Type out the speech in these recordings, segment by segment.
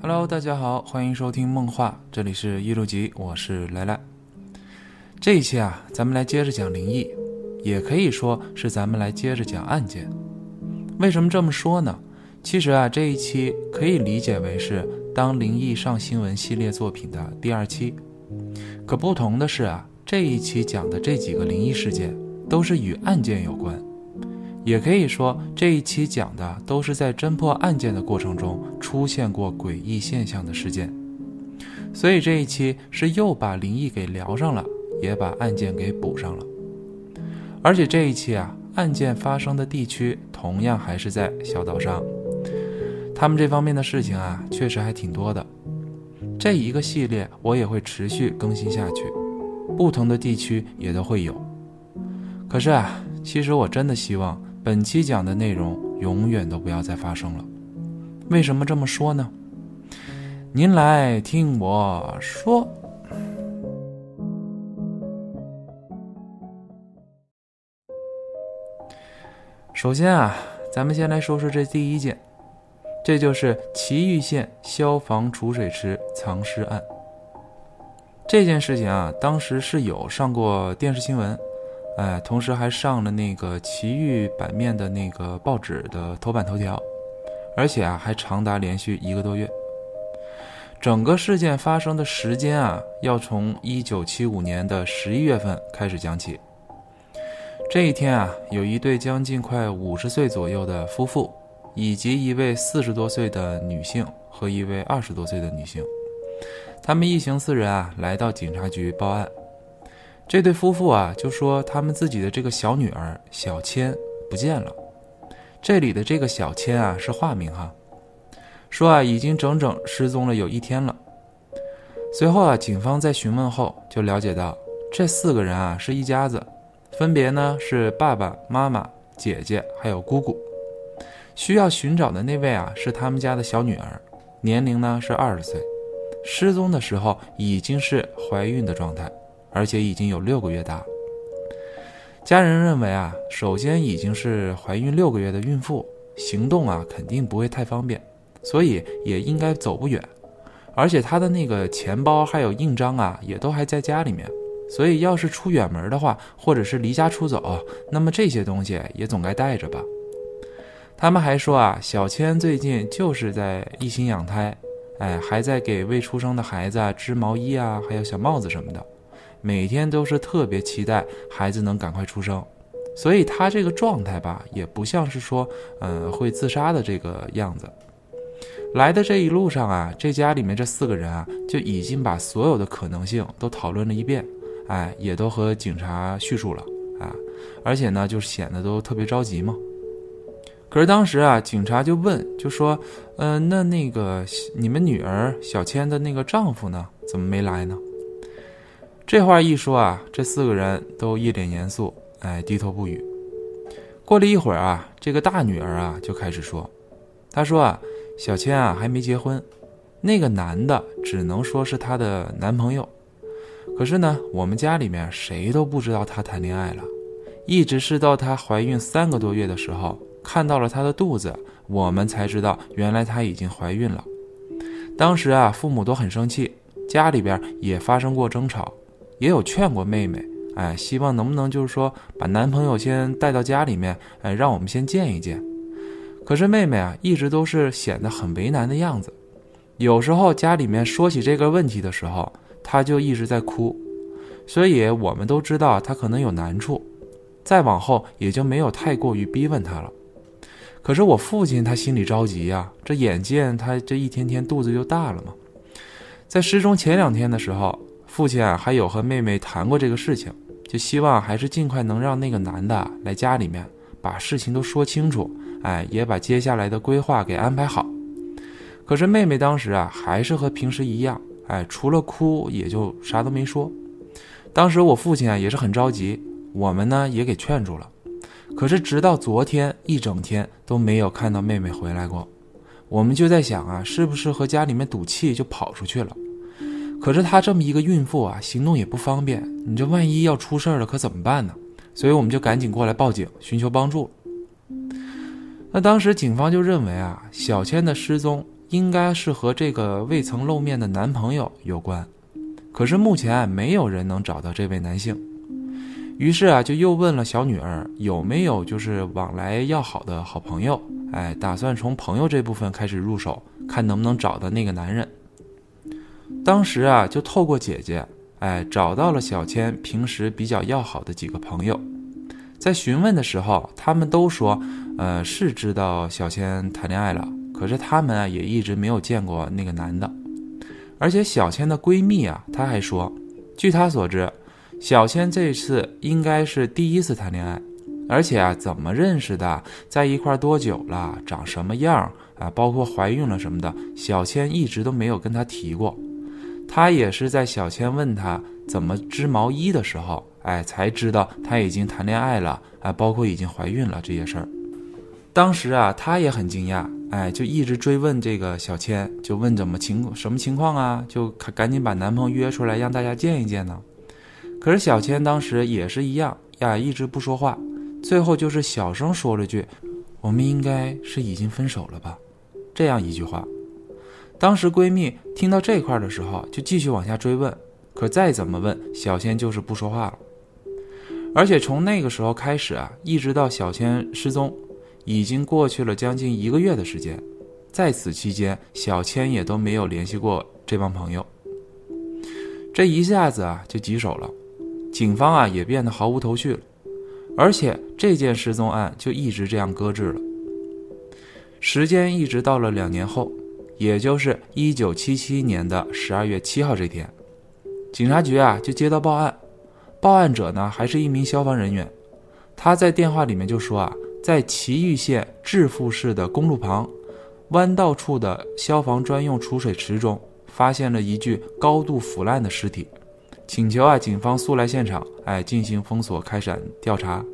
Hello，大家好，欢迎收听梦话，这里是一路集，我是来来。这一期啊，咱们来接着讲灵异，也可以说是咱们来接着讲案件。为什么这么说呢？其实啊，这一期可以理解为是《当灵异上新闻》系列作品的第二期。可不同的是啊，这一期讲的这几个灵异事件都是与案件有关。也可以说，这一期讲的都是在侦破案件的过程中出现过诡异现象的事件，所以这一期是又把灵异给聊上了，也把案件给补上了。而且这一期啊，案件发生的地区同样还是在小岛上，他们这方面的事情啊，确实还挺多的。这一个系列我也会持续更新下去，不同的地区也都会有。可是啊，其实我真的希望。本期讲的内容永远都不要再发生了。为什么这么说呢？您来听我说。首先啊，咱们先来说说这第一件，这就是祁玉县消防储水池藏尸案。这件事情啊，当时是有上过电视新闻。哎，同时还上了那个奇遇版面的那个报纸的头版头条，而且啊，还长达连续一个多月。整个事件发生的时间啊，要从一九七五年的十一月份开始讲起。这一天啊，有一对将近快五十岁左右的夫妇，以及一位四十多岁的女性和一位二十多岁的女性，他们一行四人啊，来到警察局报案。这对夫妇啊，就说他们自己的这个小女儿小千不见了。这里的这个小千啊是化名哈，说啊已经整整失踪了有一天了。随后啊，警方在询问后就了解到，这四个人啊是一家子，分别呢是爸爸妈妈、姐姐还有姑姑。需要寻找的那位啊是他们家的小女儿，年龄呢是二十岁，失踪的时候已经是怀孕的状态。而且已经有六个月大，家人认为啊，首先已经是怀孕六个月的孕妇，行动啊肯定不会太方便，所以也应该走不远。而且她的那个钱包还有印章啊，也都还在家里面，所以要是出远门的话，或者是离家出走，那么这些东西也总该带着吧。他们还说啊，小千最近就是在一心养胎，哎，还在给未出生的孩子织毛衣啊，还有小帽子什么的。每天都是特别期待孩子能赶快出生，所以他这个状态吧，也不像是说，嗯，会自杀的这个样子。来的这一路上啊，这家里面这四个人啊，就已经把所有的可能性都讨论了一遍，哎，也都和警察叙述了啊，而且呢，就显得都特别着急嘛。可是当时啊，警察就问，就说，嗯，那那个你们女儿小千的那个丈夫呢，怎么没来呢？这话一说啊，这四个人都一脸严肃，哎，低头不语。过了一会儿啊，这个大女儿啊就开始说：“她说啊，小千啊还没结婚，那个男的只能说是她的男朋友。可是呢，我们家里面谁都不知道她谈恋爱了，一直是到她怀孕三个多月的时候，看到了她的肚子，我们才知道原来她已经怀孕了。当时啊，父母都很生气，家里边也发生过争吵。”也有劝过妹妹，哎，希望能不能就是说把男朋友先带到家里面，哎，让我们先见一见。可是妹妹啊，一直都是显得很为难的样子。有时候家里面说起这个问题的时候，她就一直在哭。所以我们都知道她可能有难处。再往后也就没有太过于逼问她了。可是我父亲他心里着急呀，这眼见他这一天天肚子就大了嘛。在失踪前两天的时候。父亲啊，还有和妹妹谈过这个事情，就希望还是尽快能让那个男的来家里面，把事情都说清楚，哎，也把接下来的规划给安排好。可是妹妹当时啊，还是和平时一样，哎，除了哭也就啥都没说。当时我父亲啊也是很着急，我们呢也给劝住了。可是直到昨天一整天都没有看到妹妹回来过，我们就在想啊，是不是和家里面赌气就跑出去了？可是她这么一个孕妇啊，行动也不方便，你这万一要出事了，可怎么办呢？所以我们就赶紧过来报警，寻求帮助。那当时警方就认为啊，小千的失踪应该是和这个未曾露面的男朋友有关。可是目前没有人能找到这位男性。于是啊，就又问了小女儿有没有就是往来要好的好朋友，哎，打算从朋友这部分开始入手，看能不能找到那个男人。当时啊，就透过姐姐，哎，找到了小千平时比较要好的几个朋友，在询问的时候，他们都说，呃，是知道小千谈恋爱了，可是他们啊也一直没有见过那个男的，而且小千的闺蜜啊，她还说，据她所知。小千这次应该是第一次谈恋爱，而且啊，怎么认识的，在一块多久了，长什么样啊，包括怀孕了什么的，小千一直都没有跟他提过。他也是在小千问他怎么织毛衣的时候，哎，才知道他已经谈恋爱了，哎，包括已经怀孕了这些事儿。当时啊，他也很惊讶，哎，就一直追问这个小千，就问怎么情什么情况啊，就赶紧把男朋友约出来让大家见一见呢。可是小千当时也是一样呀，一直不说话，最后就是小声说了句：“我们应该是已经分手了吧？”这样一句话。当时闺蜜听到这块的时候，就继续往下追问，可再怎么问，小千就是不说话了。而且从那个时候开始啊，一直到小千失踪，已经过去了将近一个月的时间，在此期间，小千也都没有联系过这帮朋友。这一下子啊，就棘手了。警方啊也变得毫无头绪了，而且这件失踪案就一直这样搁置了。时间一直到了两年后，也就是一九七七年的十二月七号这天，警察局啊就接到报案，报案者呢还是一名消防人员，他在电话里面就说啊，在祁玉县致富市的公路旁弯道处的消防专用储水池中，发现了一具高度腐烂的尸体。请求啊，警方速来现场，哎，进行封锁，开展调查。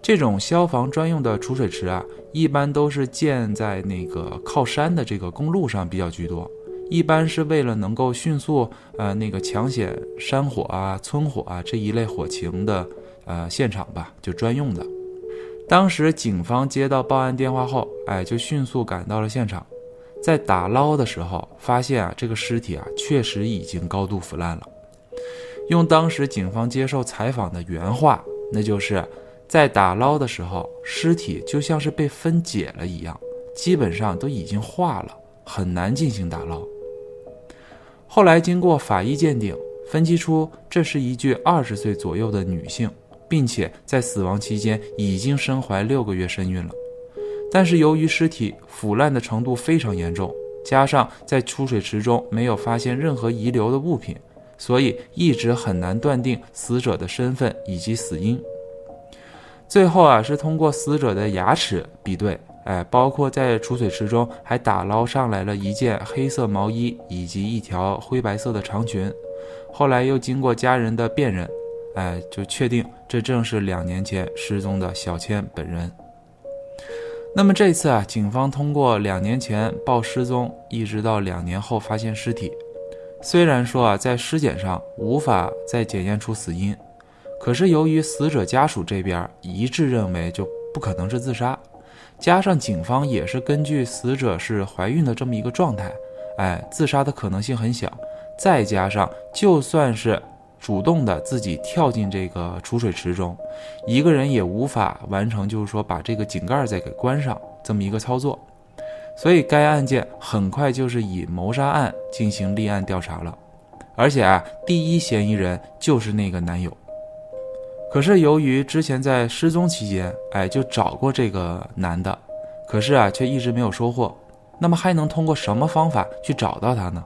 这种消防专用的储水池啊，一般都是建在那个靠山的这个公路上比较居多，一般是为了能够迅速呃那个抢险山火啊、村火啊这一类火情的呃现场吧，就专用的。当时警方接到报案电话后，哎，就迅速赶到了现场，在打捞的时候，发现啊这个尸体啊确实已经高度腐烂了。用当时警方接受采访的原话，那就是在打捞的时候，尸体就像是被分解了一样，基本上都已经化了，很难进行打捞。后来经过法医鉴定，分析出这是一具二十岁左右的女性，并且在死亡期间已经身怀六个月身孕了。但是由于尸体腐烂的程度非常严重，加上在出水池中没有发现任何遗留的物品。所以一直很难断定死者的身份以及死因。最后啊，是通过死者的牙齿比对，哎，包括在储水池中还打捞上来了一件黑色毛衣以及一条灰白色的长裙。后来又经过家人的辨认，哎，就确定这正是两年前失踪的小千本人。那么这次啊，警方通过两年前报失踪，一直到两年后发现尸体。虽然说啊，在尸检上无法再检验出死因，可是由于死者家属这边一致认为就不可能是自杀，加上警方也是根据死者是怀孕的这么一个状态，哎，自杀的可能性很小。再加上就算是主动的自己跳进这个储水池中，一个人也无法完成，就是说把这个井盖再给关上这么一个操作。所以该案件很快就是以谋杀案进行立案调查了，而且啊，第一嫌疑人就是那个男友。可是由于之前在失踪期间，哎，就找过这个男的，可是啊，却一直没有收获。那么还能通过什么方法去找到他呢？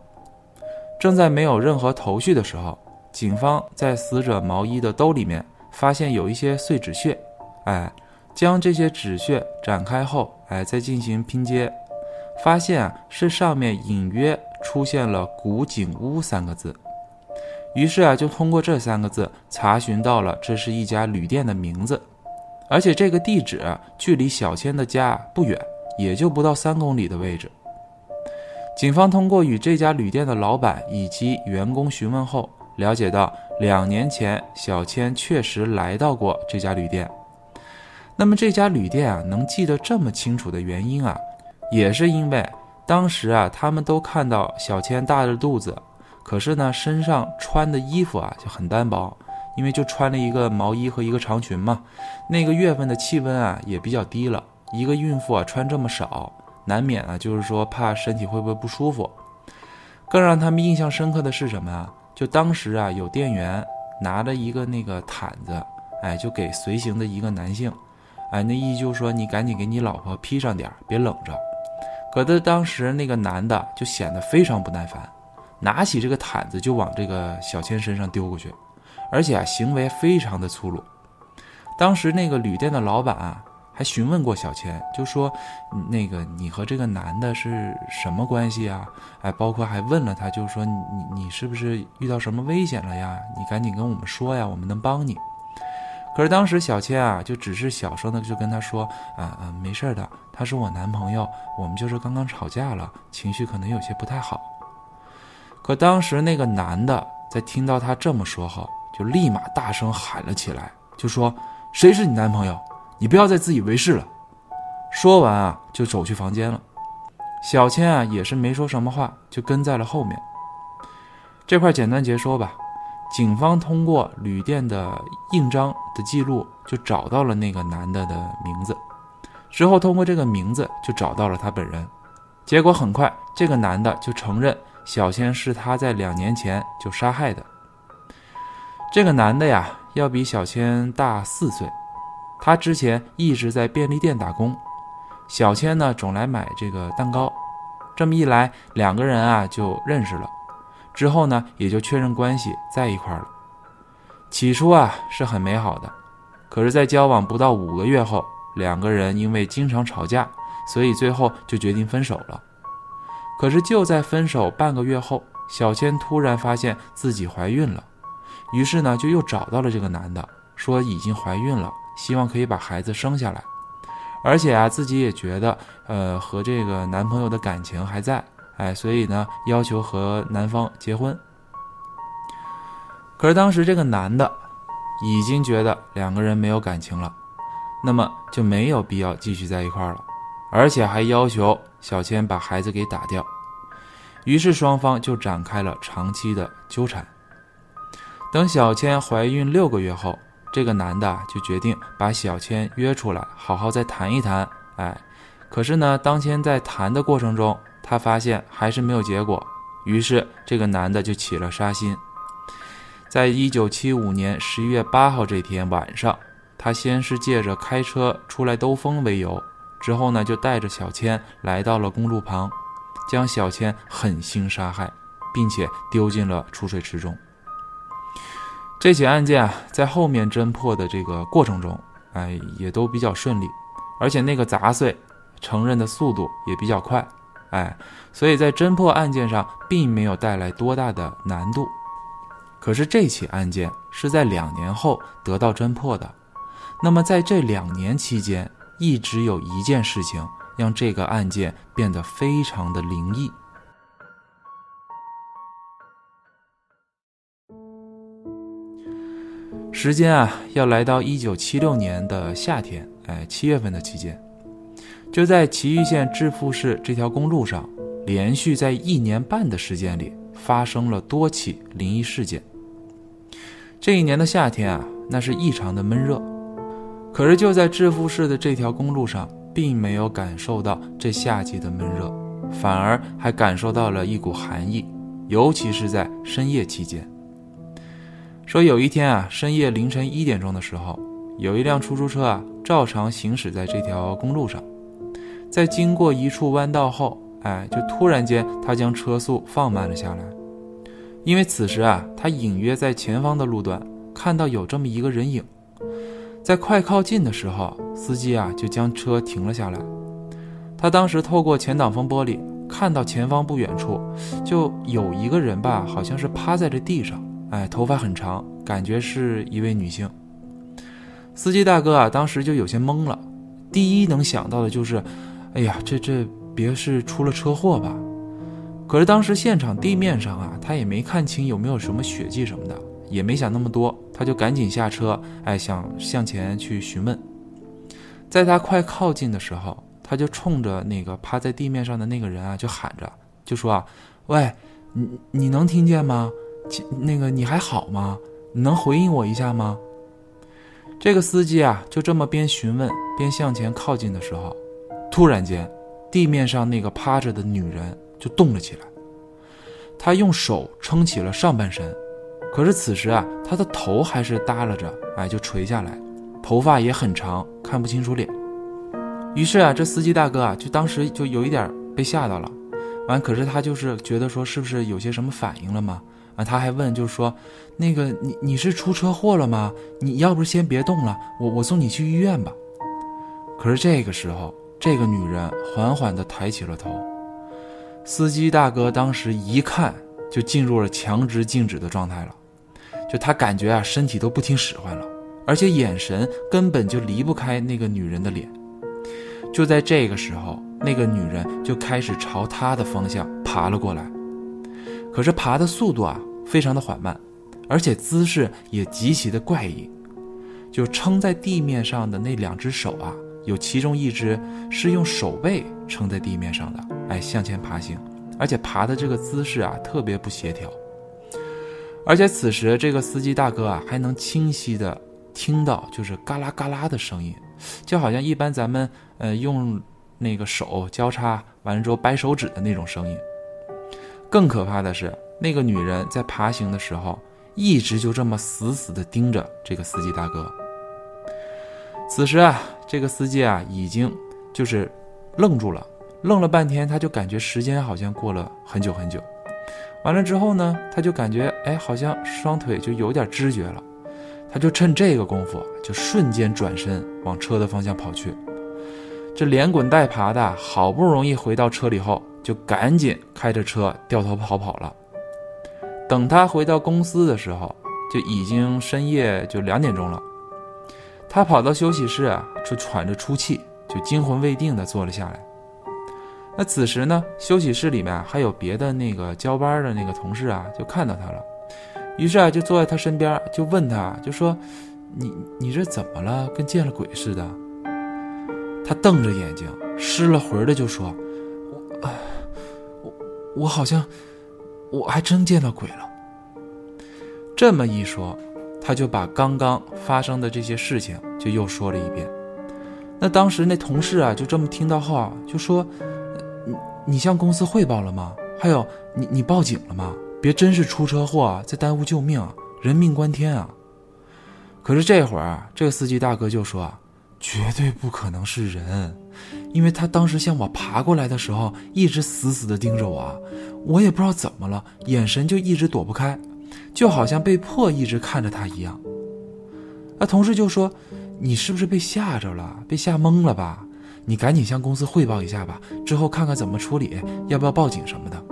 正在没有任何头绪的时候，警方在死者毛衣的兜里面发现有一些碎纸屑，哎，将这些纸屑展开后，哎，再进行拼接。发现啊，是上面隐约出现了“古井屋”三个字，于是啊，就通过这三个字查询到了这是一家旅店的名字，而且这个地址距离小千的家不远，也就不到三公里的位置。警方通过与这家旅店的老板以及员工询问后，了解到两年前小千确实来到过这家旅店。那么这家旅店啊，能记得这么清楚的原因啊？也是因为当时啊，他们都看到小千大着肚子，可是呢，身上穿的衣服啊就很单薄，因为就穿了一个毛衣和一个长裙嘛。那个月份的气温啊也比较低了，一个孕妇啊穿这么少，难免啊就是说怕身体会不会不舒服。更让他们印象深刻的是什么啊？就当时啊，有店员拿着一个那个毯子，哎，就给随行的一个男性，哎，那意思就是说你赶紧给你老婆披上点别冷着。可是当时那个男的就显得非常不耐烦，拿起这个毯子就往这个小千身上丢过去，而且啊行为非常的粗鲁。当时那个旅店的老板啊。还询问过小千，就说那个你和这个男的是什么关系啊？哎，包括还问了他，就说你你是不是遇到什么危险了呀？你赶紧跟我们说呀，我们能帮你。可是当时小千啊，就只是小声的就跟他说啊啊，没事的，他是我男朋友，我们就是刚刚吵架了，情绪可能有些不太好。可当时那个男的在听到他这么说后，就立马大声喊了起来，就说谁是你男朋友？你不要再自以为是了。说完啊，就走去房间了。小千啊，也是没说什么话，就跟在了后面。这块简单结说吧。警方通过旅店的印章的记录，就找到了那个男的的名字。之后通过这个名字，就找到了他本人。结果很快，这个男的就承认小千是他在两年前就杀害的。这个男的呀，要比小千大四岁。他之前一直在便利店打工，小千呢总来买这个蛋糕，这么一来，两个人啊就认识了，之后呢也就确认关系在一块了。起初啊是很美好的，可是，在交往不到五个月后，两个人因为经常吵架，所以最后就决定分手了。可是就在分手半个月后，小千突然发现自己怀孕了，于是呢就又找到了这个男的，说已经怀孕了。希望可以把孩子生下来，而且啊，自己也觉得，呃，和这个男朋友的感情还在，哎，所以呢，要求和男方结婚。可是当时这个男的已经觉得两个人没有感情了，那么就没有必要继续在一块儿了，而且还要求小千把孩子给打掉。于是双方就展开了长期的纠缠。等小千怀孕六个月后。这个男的就决定把小千约出来，好好再谈一谈。哎，可是呢，当天在谈的过程中，他发现还是没有结果，于是这个男的就起了杀心。在一九七五年十一月八号这天晚上，他先是借着开车出来兜风为由，之后呢，就带着小千来到了公路旁，将小千狠心杀害，并且丢进了储水池中。这起案件啊，在后面侦破的这个过程中，哎，也都比较顺利，而且那个杂碎承认的速度也比较快，哎，所以在侦破案件上并没有带来多大的难度。可是这起案件是在两年后得到侦破的，那么在这两年期间，一直有一件事情让这个案件变得非常的灵异。时间啊，要来到一九七六年的夏天，哎，七月份的期间，就在祁玉县致富市这条公路上，连续在一年半的时间里发生了多起灵异事件。这一年的夏天啊，那是异常的闷热，可是就在致富市的这条公路上，并没有感受到这夏季的闷热，反而还感受到了一股寒意，尤其是在深夜期间。说有一天啊，深夜凌晨一点钟的时候，有一辆出租车啊，照常行驶在这条公路上，在经过一处弯道后，哎，就突然间他将车速放慢了下来，因为此时啊，他隐约在前方的路段看到有这么一个人影，在快靠近的时候，司机啊就将车停了下来，他当时透过前挡风玻璃看到前方不远处就有一个人吧，好像是趴在这地上。哎，头发很长，感觉是一位女性。司机大哥啊，当时就有些懵了。第一能想到的就是，哎呀，这这别是出了车祸吧？可是当时现场地面上啊，他也没看清有没有什么血迹什么的，也没想那么多，他就赶紧下车，哎，想向前去询问。在他快靠近的时候，他就冲着那个趴在地面上的那个人啊，就喊着，就说啊，喂，你你能听见吗？那个你还好吗？你能回应我一下吗？这个司机啊，就这么边询问边向前靠近的时候，突然间，地面上那个趴着的女人就动了起来。她用手撑起了上半身，可是此时啊，他的头还是耷拉着，哎，就垂下来，头发也很长，看不清楚脸。于是啊，这司机大哥啊，就当时就有一点被吓到了。完，可是他就是觉得说，是不是有些什么反应了吗？啊，他还问，就是说，那个你你是出车祸了吗？你要不先别动了，我我送你去医院吧。可是这个时候，这个女人缓缓地抬起了头。司机大哥当时一看就进入了强直静止的状态了，就他感觉啊身体都不听使唤了，而且眼神根本就离不开那个女人的脸。就在这个时候，那个女人就开始朝他的方向爬了过来。可是爬的速度啊，非常的缓慢，而且姿势也极其的怪异。就撑在地面上的那两只手啊，有其中一只是用手背撑在地面上的，哎，向前爬行，而且爬的这个姿势啊，特别不协调。而且此时这个司机大哥啊，还能清晰的听到就是嘎啦嘎啦的声音，就好像一般咱们呃用那个手交叉完了之后掰手指的那种声音。更可怕的是，那个女人在爬行的时候，一直就这么死死的盯着这个司机大哥。此时啊，这个司机啊，已经就是愣住了，愣了半天，他就感觉时间好像过了很久很久。完了之后呢，他就感觉哎，好像双腿就有点知觉了，他就趁这个功夫，就瞬间转身往车的方向跑去。这连滚带爬的，好不容易回到车里后。就赶紧开着车掉头逃跑了。等他回到公司的时候，就已经深夜就两点钟了。他跑到休息室啊，就喘着粗气，就惊魂未定的坐了下来。那此时呢，休息室里面还有别的那个交班的那个同事啊，就看到他了，于是啊，就坐在他身边，就问他，就说：“你你这怎么了？跟见了鬼似的。”他瞪着眼睛，失了魂的就说。我我好像，我还真见到鬼了。这么一说，他就把刚刚发生的这些事情就又说了一遍。那当时那同事啊，就这么听到后啊，就说：“你向公司汇报了吗？还有，你你报警了吗？别真是出车祸啊，再耽误救命，人命关天啊！”可是这会儿，这个司机大哥就说：“，绝对不可能是人。”因为他当时向我爬过来的时候，一直死死地盯着我，我也不知道怎么了，眼神就一直躲不开，就好像被迫一直看着他一样。那同事就说：“你是不是被吓着了？被吓懵了吧？你赶紧向公司汇报一下吧，之后看看怎么处理，要不要报警什么的。”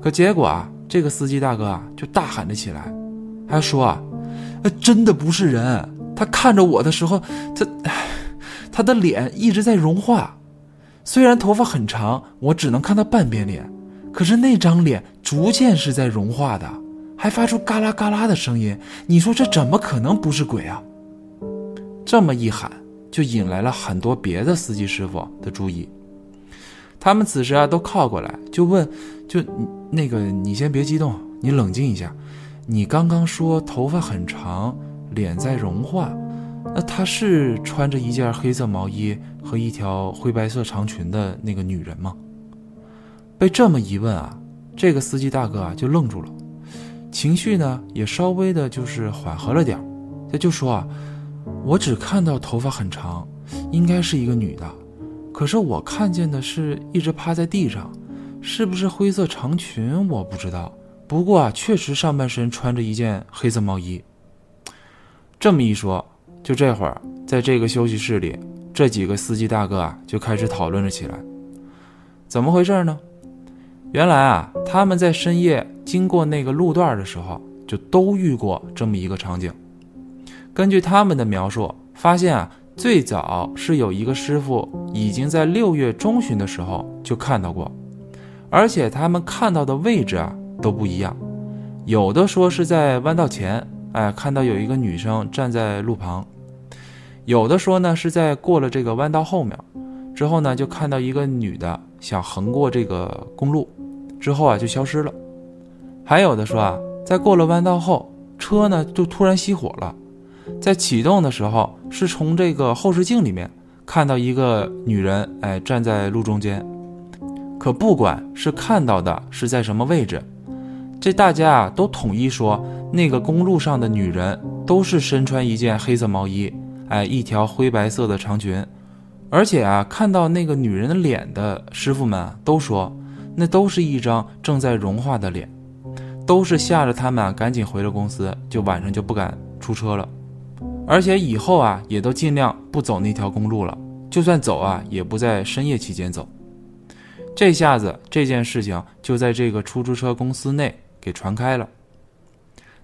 可结果啊，这个司机大哥啊就大喊了起来，还说：“啊，真的不是人！他看着我的时候，他……”他的脸一直在融化，虽然头发很长，我只能看到半边脸，可是那张脸逐渐是在融化的，还发出嘎啦嘎啦的声音。你说这怎么可能不是鬼啊？这么一喊，就引来了很多别的司机师傅的注意。他们此时啊都靠过来，就问：“就那个，你先别激动，你冷静一下。你刚刚说头发很长，脸在融化。”那她是穿着一件黑色毛衣和一条灰白色长裙的那个女人吗？被这么一问啊，这个司机大哥啊就愣住了，情绪呢也稍微的就是缓和了点儿他就说啊，我只看到头发很长，应该是一个女的，可是我看见的是一直趴在地上，是不是灰色长裙我不知道，不过啊确实上半身穿着一件黑色毛衣。这么一说。就这会儿，在这个休息室里，这几个司机大哥啊就开始讨论了起来。怎么回事呢？原来啊，他们在深夜经过那个路段的时候，就都遇过这么一个场景。根据他们的描述，发现啊，最早是有一个师傅已经在六月中旬的时候就看到过，而且他们看到的位置啊都不一样，有的说是在弯道前，哎，看到有一个女生站在路旁。有的说呢是在过了这个弯道后面，之后呢，就看到一个女的想横过这个公路，之后啊就消失了。还有的说啊，在过了弯道后，车呢就突然熄火了，在启动的时候是从这个后视镜里面看到一个女人，哎，站在路中间。可不管是看到的是在什么位置，这大家啊都统一说，那个公路上的女人都是身穿一件黑色毛衣，哎，一条灰白色的长裙，而且啊，看到那个女人的脸的师傅们都说，那都是一张正在融化的脸，都是吓得他们啊赶紧回了公司，就晚上就不敢出车了，而且以后啊也都尽量不走那条公路了，就算走啊也不在深夜期间走。这下子这件事情就在这个出租车公司内给传开了。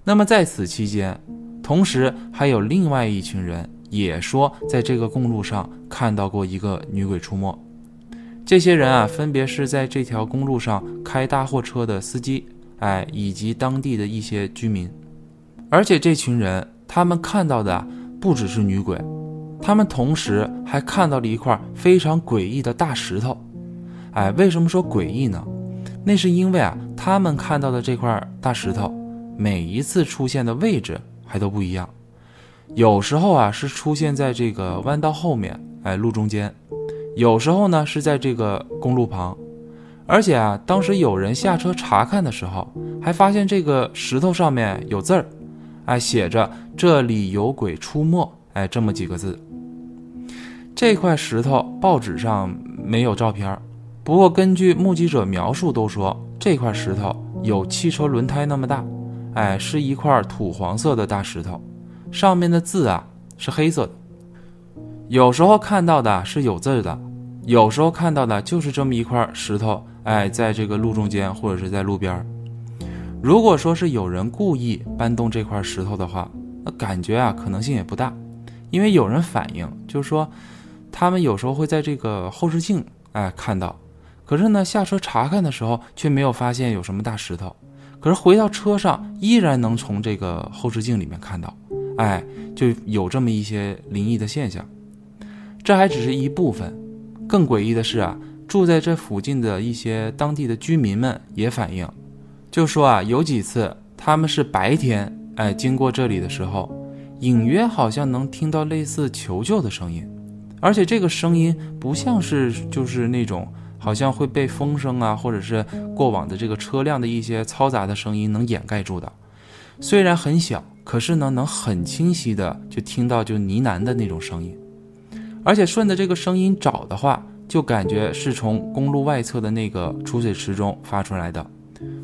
那么在此期间，同时还有另外一群人也说，在这个公路上看到过一个女鬼出没。这些人啊，分别是在这条公路上开大货车的司机，哎，以及当地的一些居民。而且这群人他们看到的不只是女鬼，他们同时还看到了一块非常诡异的大石头。哎，为什么说诡异呢？那是因为啊，他们看到的这块大石头，每一次出现的位置还都不一样。有时候啊，是出现在这个弯道后面，哎，路中间；有时候呢，是在这个公路旁。而且啊，当时有人下车查看的时候，还发现这个石头上面有字儿，哎，写着“这里有鬼出没”，哎，这么几个字。这块石头报纸上没有照片。不过，根据目击者描述，都说这块石头有汽车轮胎那么大，哎，是一块土黄色的大石头，上面的字啊是黑色的。有时候看到的是有字的，有时候看到的就是这么一块石头，哎，在这个路中间或者是在路边。如果说是有人故意搬动这块石头的话，那感觉啊可能性也不大，因为有人反映，就是说他们有时候会在这个后视镜哎看到。可是呢，下车查看的时候却没有发现有什么大石头，可是回到车上依然能从这个后视镜里面看到，哎，就有这么一些灵异的现象。这还只是一部分，更诡异的是啊，住在这附近的一些当地的居民们也反映，就说啊，有几次他们是白天哎经过这里的时候，隐约好像能听到类似求救的声音，而且这个声音不像是就是那种。好像会被风声啊，或者是过往的这个车辆的一些嘈杂的声音能掩盖住的。虽然很小，可是呢，能很清晰的就听到就呢喃的那种声音。而且顺着这个声音找的话，就感觉是从公路外侧的那个储水池中发出来的。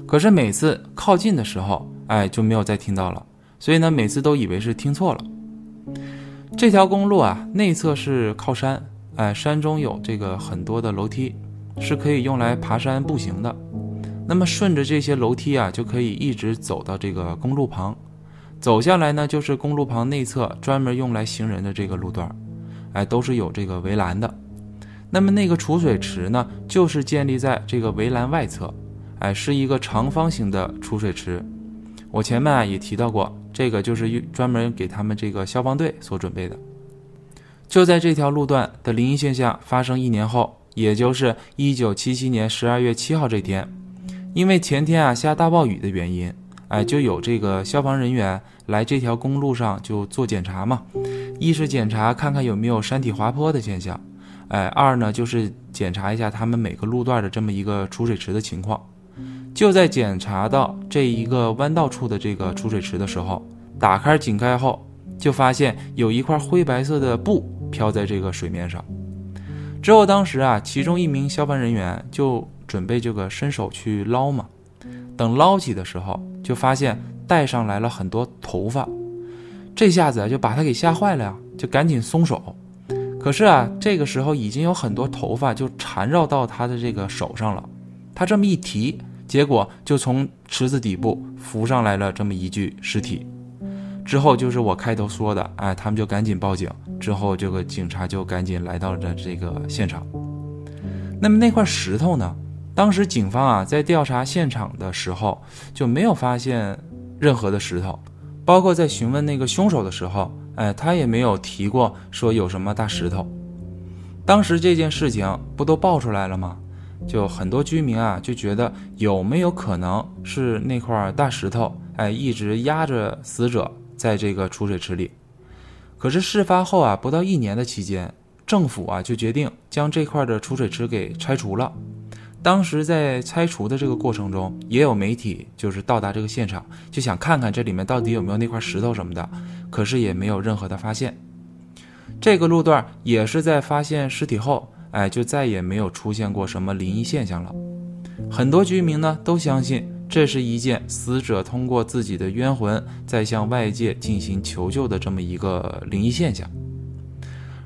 可是每次靠近的时候，哎，就没有再听到了。所以呢，每次都以为是听错了。这条公路啊，内侧是靠山，哎，山中有这个很多的楼梯。是可以用来爬山步行的，那么顺着这些楼梯啊，就可以一直走到这个公路旁，走下来呢，就是公路旁内侧专门用来行人的这个路段，哎，都是有这个围栏的。那么那个储水池呢，就是建立在这个围栏外侧，哎，是一个长方形的储水池。我前面啊也提到过，这个就是专门给他们这个消防队所准备的。就在这条路段的灵异现象发生一年后。也就是一九七七年十二月七号这天，因为前天啊下大暴雨的原因，哎，就有这个消防人员来这条公路上就做检查嘛。一是检查看看有没有山体滑坡的现象，哎，二呢就是检查一下他们每个路段的这么一个储水池的情况。就在检查到这一个弯道处的这个储水池的时候，打开井盖后，就发现有一块灰白色的布飘在这个水面上。之后，当时啊，其中一名消防人员就准备这个伸手去捞嘛。等捞起的时候，就发现带上来了很多头发，这下子就把他给吓坏了呀，就赶紧松手。可是啊，这个时候已经有很多头发就缠绕到他的这个手上了。他这么一提，结果就从池子底部浮上来了这么一具尸体。之后就是我开头说的，哎，他们就赶紧报警。之后，这个警察就赶紧来到了这个现场。那么那块石头呢？当时警方啊在调查现场的时候就没有发现任何的石头，包括在询问那个凶手的时候，哎，他也没有提过说有什么大石头。当时这件事情不都爆出来了吗？就很多居民啊就觉得有没有可能是那块大石头，哎，一直压着死者在这个储水池里。可是事发后啊，不到一年的期间，政府啊就决定将这块的储水池给拆除了。当时在拆除的这个过程中，也有媒体就是到达这个现场，就想看看这里面到底有没有那块石头什么的，可是也没有任何的发现。这个路段也是在发现尸体后。哎，就再也没有出现过什么灵异现象了。很多居民呢都相信这是一件死者通过自己的冤魂在向外界进行求救的这么一个灵异现象。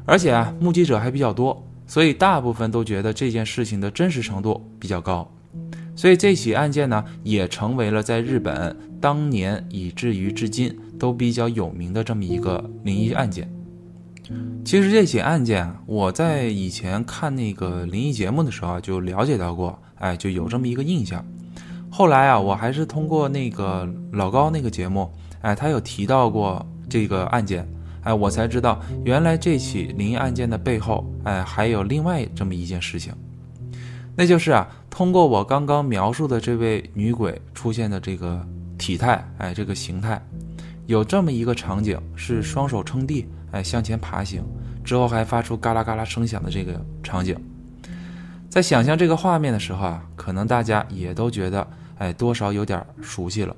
而且啊，目击者还比较多，所以大部分都觉得这件事情的真实程度比较高。所以这起案件呢，也成为了在日本当年以至于至今都比较有名的这么一个灵异案件。其实这起案件，我在以前看那个灵异节目的时候就了解到过，哎，就有这么一个印象。后来啊，我还是通过那个老高那个节目，哎，他有提到过这个案件，哎，我才知道原来这起灵异案件的背后，哎，还有另外这么一件事情，那就是啊，通过我刚刚描述的这位女鬼出现的这个体态，哎，这个形态，有这么一个场景是双手撑地。哎，向前爬行之后还发出嘎啦嘎啦声响的这个场景，在想象这个画面的时候啊，可能大家也都觉得哎，多少有点熟悉了。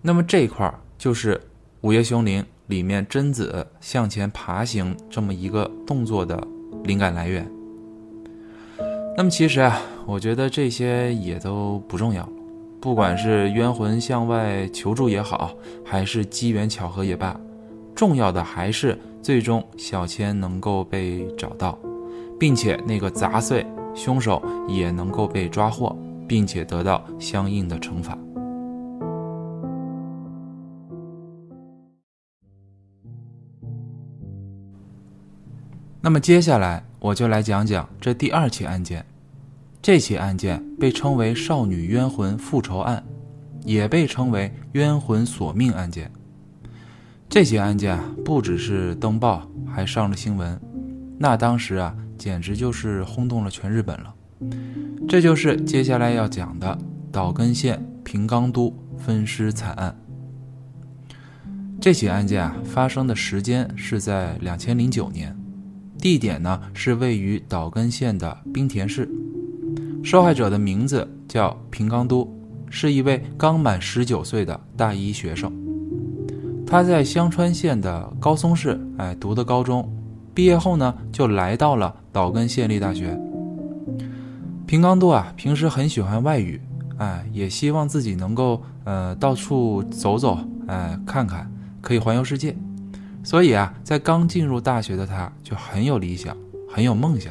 那么这一块就是《午夜凶铃》里面贞子向前爬行这么一个动作的灵感来源。那么其实啊，我觉得这些也都不重要，不管是冤魂向外求助也好，还是机缘巧合也罢。重要的还是最终小千能够被找到，并且那个砸碎凶手也能够被抓获，并且得到相应的惩罚。那么接下来我就来讲讲这第二起案件，这起案件被称为少女冤魂复仇案，也被称为冤魂索命案件。这起案件不只是登报，还上了新闻，那当时啊，简直就是轰动了全日本了。这就是接下来要讲的岛根县平冈都分尸惨案。这起案件啊，发生的时间是在两千零九年，地点呢是位于岛根县的滨田市，受害者的名字叫平冈都，是一位刚满十九岁的大一学生。他在香川县的高松市，哎，读的高中，毕业后呢，就来到了岛根县立大学。平冈多啊，平时很喜欢外语，哎，也希望自己能够呃到处走走，哎，看看，可以环游世界。所以啊，在刚进入大学的他，就很有理想，很有梦想。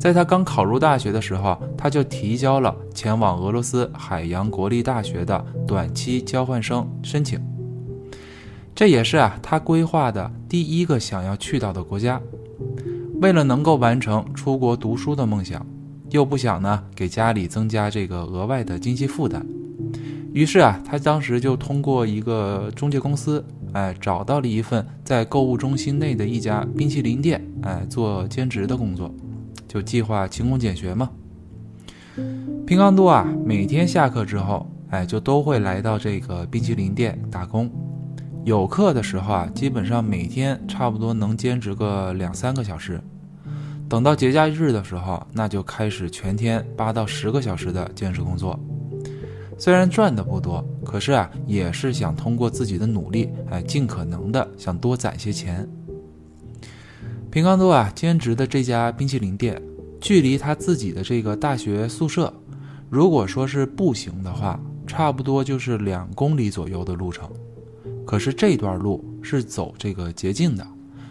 在他刚考入大学的时候，他就提交了前往俄罗斯海洋国立大学的短期交换生申请。这也是啊，他规划的第一个想要去到的国家。为了能够完成出国读书的梦想，又不想呢给家里增加这个额外的经济负担，于是啊，他当时就通过一个中介公司，哎，找到了一份在购物中心内的一家冰淇淋店，哎，做兼职的工作，就计划勤工俭学嘛。平冈都啊，每天下课之后，哎，就都会来到这个冰淇淋店打工。有课的时候啊，基本上每天差不多能兼职个两三个小时。等到节假日的时候，那就开始全天八到十个小时的兼职工作。虽然赚的不多，可是啊，也是想通过自己的努力，哎，尽可能的想多攒些钱。平冈多啊，兼职的这家冰淇淋店，距离他自己的这个大学宿舍，如果说是步行的话，差不多就是两公里左右的路程。可是这段路是走这个捷径的，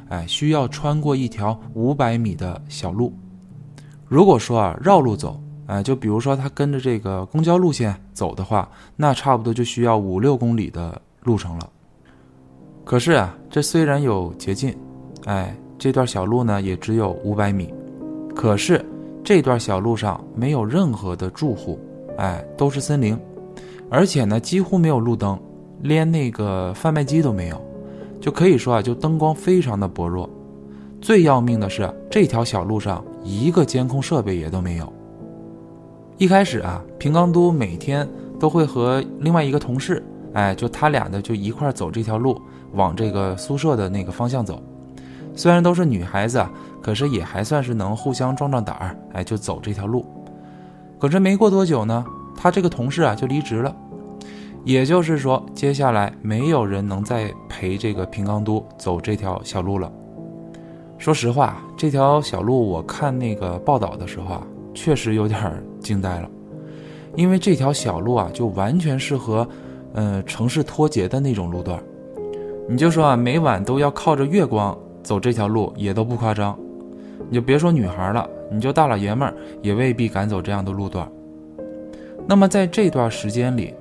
哎，需要穿过一条五百米的小路。如果说啊绕路走，哎，就比如说他跟着这个公交路线走的话，那差不多就需要五六公里的路程了。可是啊，这虽然有捷径，哎，这段小路呢也只有五百米，可是这段小路上没有任何的住户，哎，都是森林，而且呢几乎没有路灯。连那个贩卖机都没有，就可以说啊，就灯光非常的薄弱。最要命的是，这条小路上一个监控设备也都没有。一开始啊，平冈都每天都会和另外一个同事，哎，就他俩的就一块走这条路，往这个宿舍的那个方向走。虽然都是女孩子，可是也还算是能互相壮壮胆儿，哎，就走这条路。可是没过多久呢，他这个同事啊就离职了，也就是说，接下来没有人能再陪这个平冈都走这条小路了。说实话，这条小路我看那个报道的时候啊，确实有点惊呆了，因为这条小路啊，就完全是和，呃，城市脱节的那种路段。你就说啊，每晚都要靠着月光。走这条路也都不夸张，你就别说女孩了，你就大老爷们儿也未必敢走这样的路段。那么在这段时间里，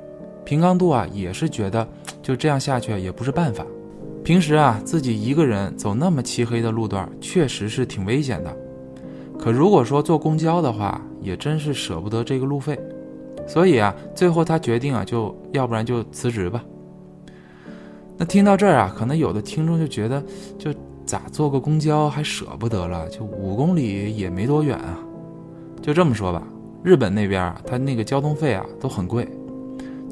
平冈度啊也是觉得就这样下去也不是办法。平时啊自己一个人走那么漆黑的路段，确实是挺危险的。可如果说坐公交的话，也真是舍不得这个路费，所以啊最后他决定啊就要不然就辞职吧。那听到这儿啊，可能有的听众就觉得就。咋坐个公交还舍不得了？就五公里也没多远啊。就这么说吧，日本那边啊，它那个交通费啊都很贵。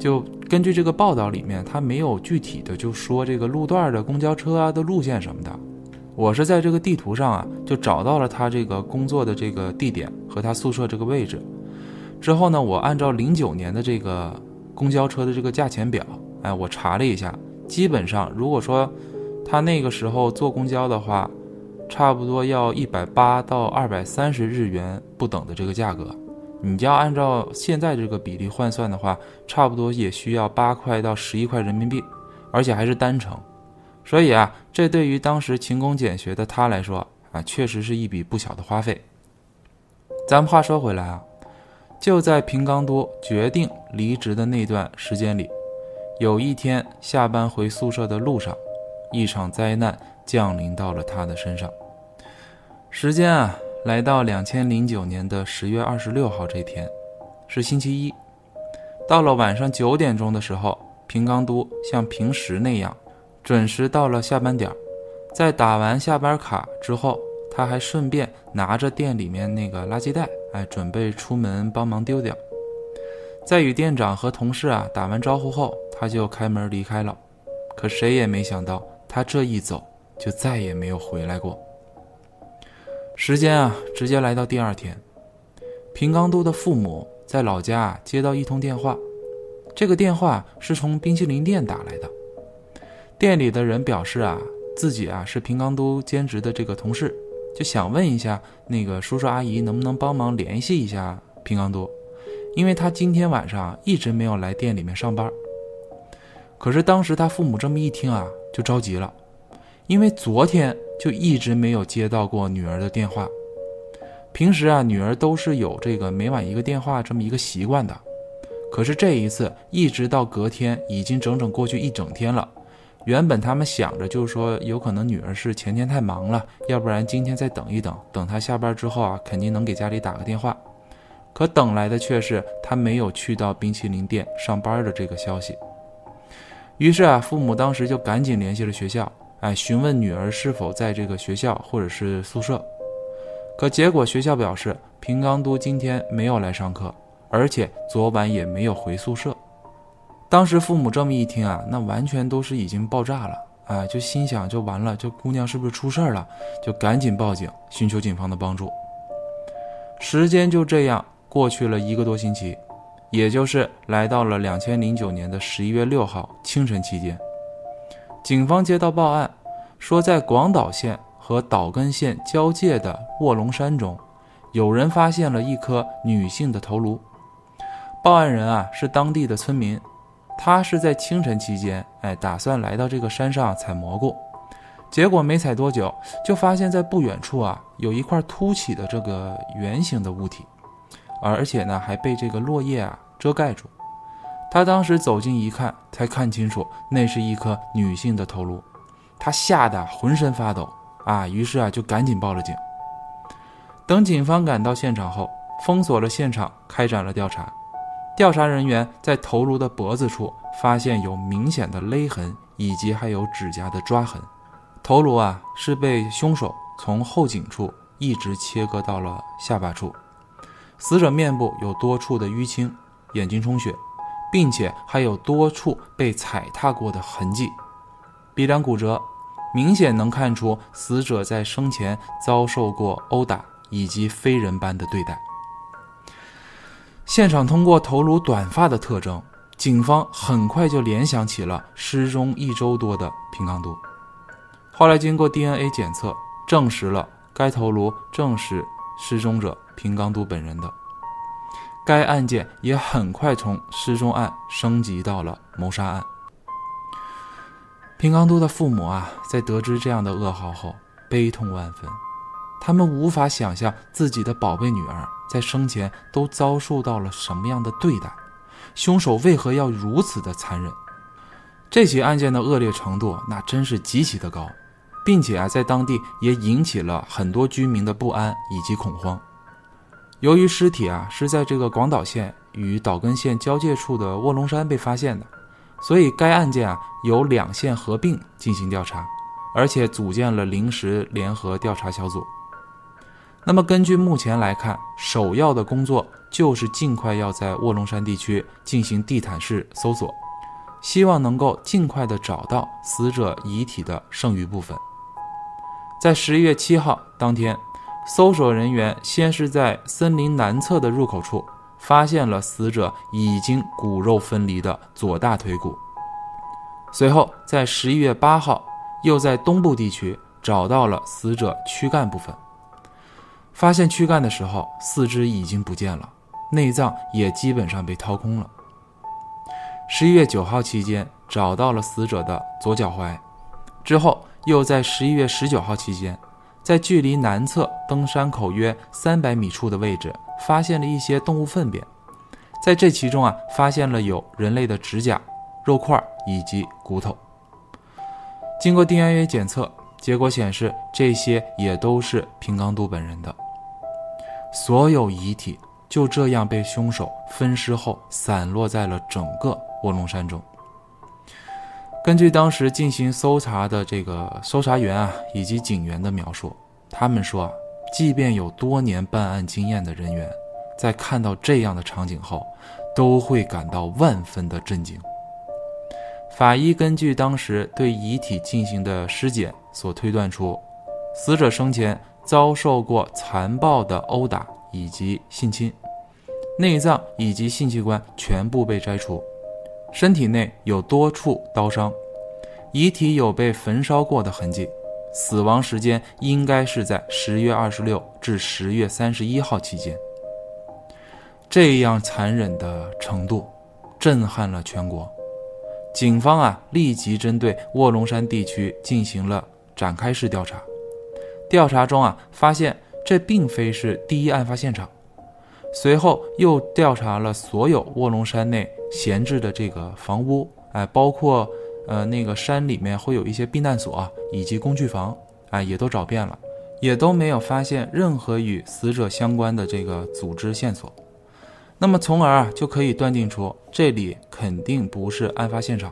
就根据这个报道里面，他没有具体的就说这个路段的公交车啊的路线什么的。我是在这个地图上啊就找到了他这个工作的这个地点和他宿舍这个位置。之后呢，我按照零九年的这个公交车的这个价钱表，哎，我查了一下，基本上如果说。他那个时候坐公交的话，差不多要一百八到二百三十日元不等的这个价格。你要按照现在这个比例换算的话，差不多也需要八块到十一块人民币，而且还是单程。所以啊，这对于当时勤工俭学的他来说啊，确实是一笔不小的花费。咱们话说回来啊，就在平冈多决定离职的那段时间里，有一天下班回宿舍的路上。一场灾难降临到了他的身上。时间啊，来到两千零九年的十月二十六号这天，是星期一。到了晚上九点钟的时候，平冈都像平时那样准时到了下班点儿在打完下班卡之后，他还顺便拿着店里面那个垃圾袋，哎，准备出门帮忙丢掉。在与店长和同事啊打完招呼后，他就开门离开了。可谁也没想到。他这一走，就再也没有回来过。时间啊，直接来到第二天，平冈都的父母在老家接到一通电话，这个电话是从冰淇淋店打来的。店里的人表示啊，自己啊是平冈都兼职的这个同事，就想问一下那个叔叔阿姨能不能帮忙联系一下平冈都，因为他今天晚上一直没有来店里面上班。可是当时他父母这么一听啊。就着急了，因为昨天就一直没有接到过女儿的电话。平时啊，女儿都是有这个每晚一个电话这么一个习惯的。可是这一次，一直到隔天，已经整整过去一整天了。原本他们想着就是说，有可能女儿是前天太忙了，要不然今天再等一等，等她下班之后啊，肯定能给家里打个电话。可等来的却是她没有去到冰淇淋店上班的这个消息。于是啊，父母当时就赶紧联系了学校，哎，询问女儿是否在这个学校或者是宿舍。可结果学校表示，平冈都今天没有来上课，而且昨晚也没有回宿舍。当时父母这么一听啊，那完全都是已经爆炸了，哎，就心想就完了，这姑娘是不是出事了？就赶紧报警，寻求警方的帮助。时间就这样过去了一个多星期。也就是来到了两千零九年的十一月六号清晨期间，警方接到报案，说在广岛县和岛根县交界的卧龙山中，有人发现了一颗女性的头颅。报案人啊是当地的村民，他是在清晨期间，哎，打算来到这个山上采蘑菇，结果没采多久，就发现在不远处啊有一块凸起的这个圆形的物体。而且呢，还被这个落叶啊遮盖住。他当时走近一看，才看清楚那是一颗女性的头颅。他吓得浑身发抖啊，于是啊就赶紧报了警。等警方赶到现场后，封锁了现场，开展了调查。调查人员在头颅的脖子处发现有明显的勒痕，以及还有指甲的抓痕。头颅啊是被凶手从后颈处一直切割到了下巴处。死者面部有多处的淤青，眼睛充血，并且还有多处被踩踏过的痕迹。鼻梁骨折，明显能看出死者在生前遭受过殴打以及非人般的对待。现场通过头颅短发的特征，警方很快就联想起了失踪一周多的平冈都。后来经过 DNA 检测，证实了该头颅正是失踪者平冈都本人的。该案件也很快从失踪案升级到了谋杀案。平冈都的父母啊，在得知这样的噩耗后，悲痛万分。他们无法想象自己的宝贝女儿在生前都遭受到了什么样的对待，凶手为何要如此的残忍？这起案件的恶劣程度那真是极其的高，并且啊，在当地也引起了很多居民的不安以及恐慌。由于尸体啊是在这个广岛县与岛根县交界处的卧龙山被发现的。所以，该案件啊由两县合并进行调查，而且组建了临时联合调查小组。那么，根据目前来看，首要的工作就是尽快要在卧龙山地区进行地毯式搜索，希望能够尽快的找到死者遗体的剩余部分。在十一月七号当天，搜索人员先是在森林南侧的入口处。发现了死者已经骨肉分离的左大腿骨。随后，在十一月八号，又在东部地区找到了死者躯干部分。发现躯干的时候，四肢已经不见了，内脏也基本上被掏空了。十一月九号期间，找到了死者的左脚踝。之后，又在十一月十九号期间，在距离南侧登山口约三百米处的位置。发现了一些动物粪便，在这其中啊，发现了有人类的指甲、肉块以及骨头。经过 DNA 检测，结果显示这些也都是平冈都本人的。所有遗体就这样被凶手分尸后散落在了整个卧龙山中。根据当时进行搜查的这个搜查员啊以及警员的描述，他们说啊。即便有多年办案经验的人员，在看到这样的场景后，都会感到万分的震惊。法医根据当时对遗体进行的尸检所推断出，死者生前遭受过残暴的殴打以及性侵，内脏以及性器官全部被摘除，身体内有多处刀伤，遗体有被焚烧过的痕迹。死亡时间应该是在十月二十六至十月三十一号期间。这样残忍的程度，震撼了全国。警方啊，立即针对卧龙山地区进行了展开式调查。调查中啊，发现这并非是第一案发现场。随后又调查了所有卧龙山内闲置的这个房屋，哎，包括。呃，那个山里面会有一些避难所以及工具房，啊，也都找遍了，也都没有发现任何与死者相关的这个组织线索。那么，从而啊就可以断定出这里肯定不是案发现场，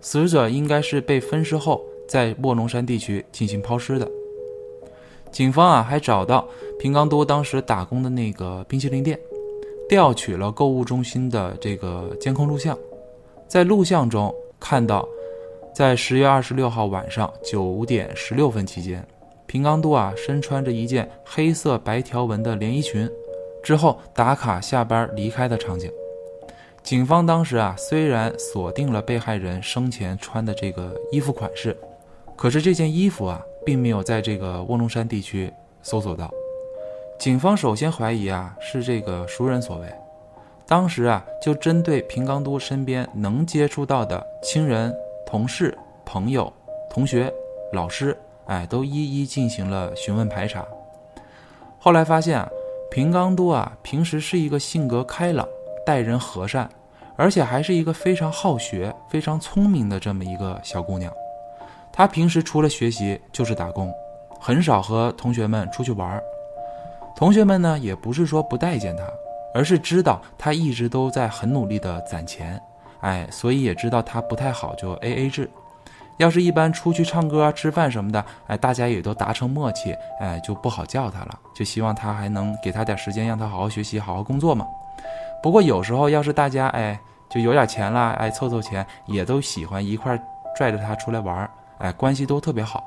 死者应该是被分尸后在卧龙山地区进行抛尸的。警方啊还找到平冈都当时打工的那个冰淇淋店，调取了购物中心的这个监控录像，在录像中看到。在十月二十六号晚上九点十六分期间，平冈都啊身穿着一件黑色白条纹的连衣裙，之后打卡下班离开的场景。警方当时啊虽然锁定了被害人生前穿的这个衣服款式，可是这件衣服啊并没有在这个卧龙山地区搜索到。警方首先怀疑啊是这个熟人所为，当时啊就针对平冈都身边能接触到的亲人。同事、朋友、同学、老师，哎，都一一进行了询问排查。后来发现啊，平冈都啊，平时是一个性格开朗、待人和善，而且还是一个非常好学、非常聪明的这么一个小姑娘。他平时除了学习就是打工，很少和同学们出去玩。同学们呢，也不是说不待见他，而是知道他一直都在很努力的攒钱。哎，所以也知道他不太好，就 A A 制，要是一般出去唱歌、吃饭什么的，哎，大家也都达成默契，哎，就不好叫他了，就希望他还能给他点时间，让他好好学习、好好工作嘛。不过有时候要是大家哎就有点钱了，哎凑凑钱，也都喜欢一块拽着他出来玩儿，哎，关系都特别好。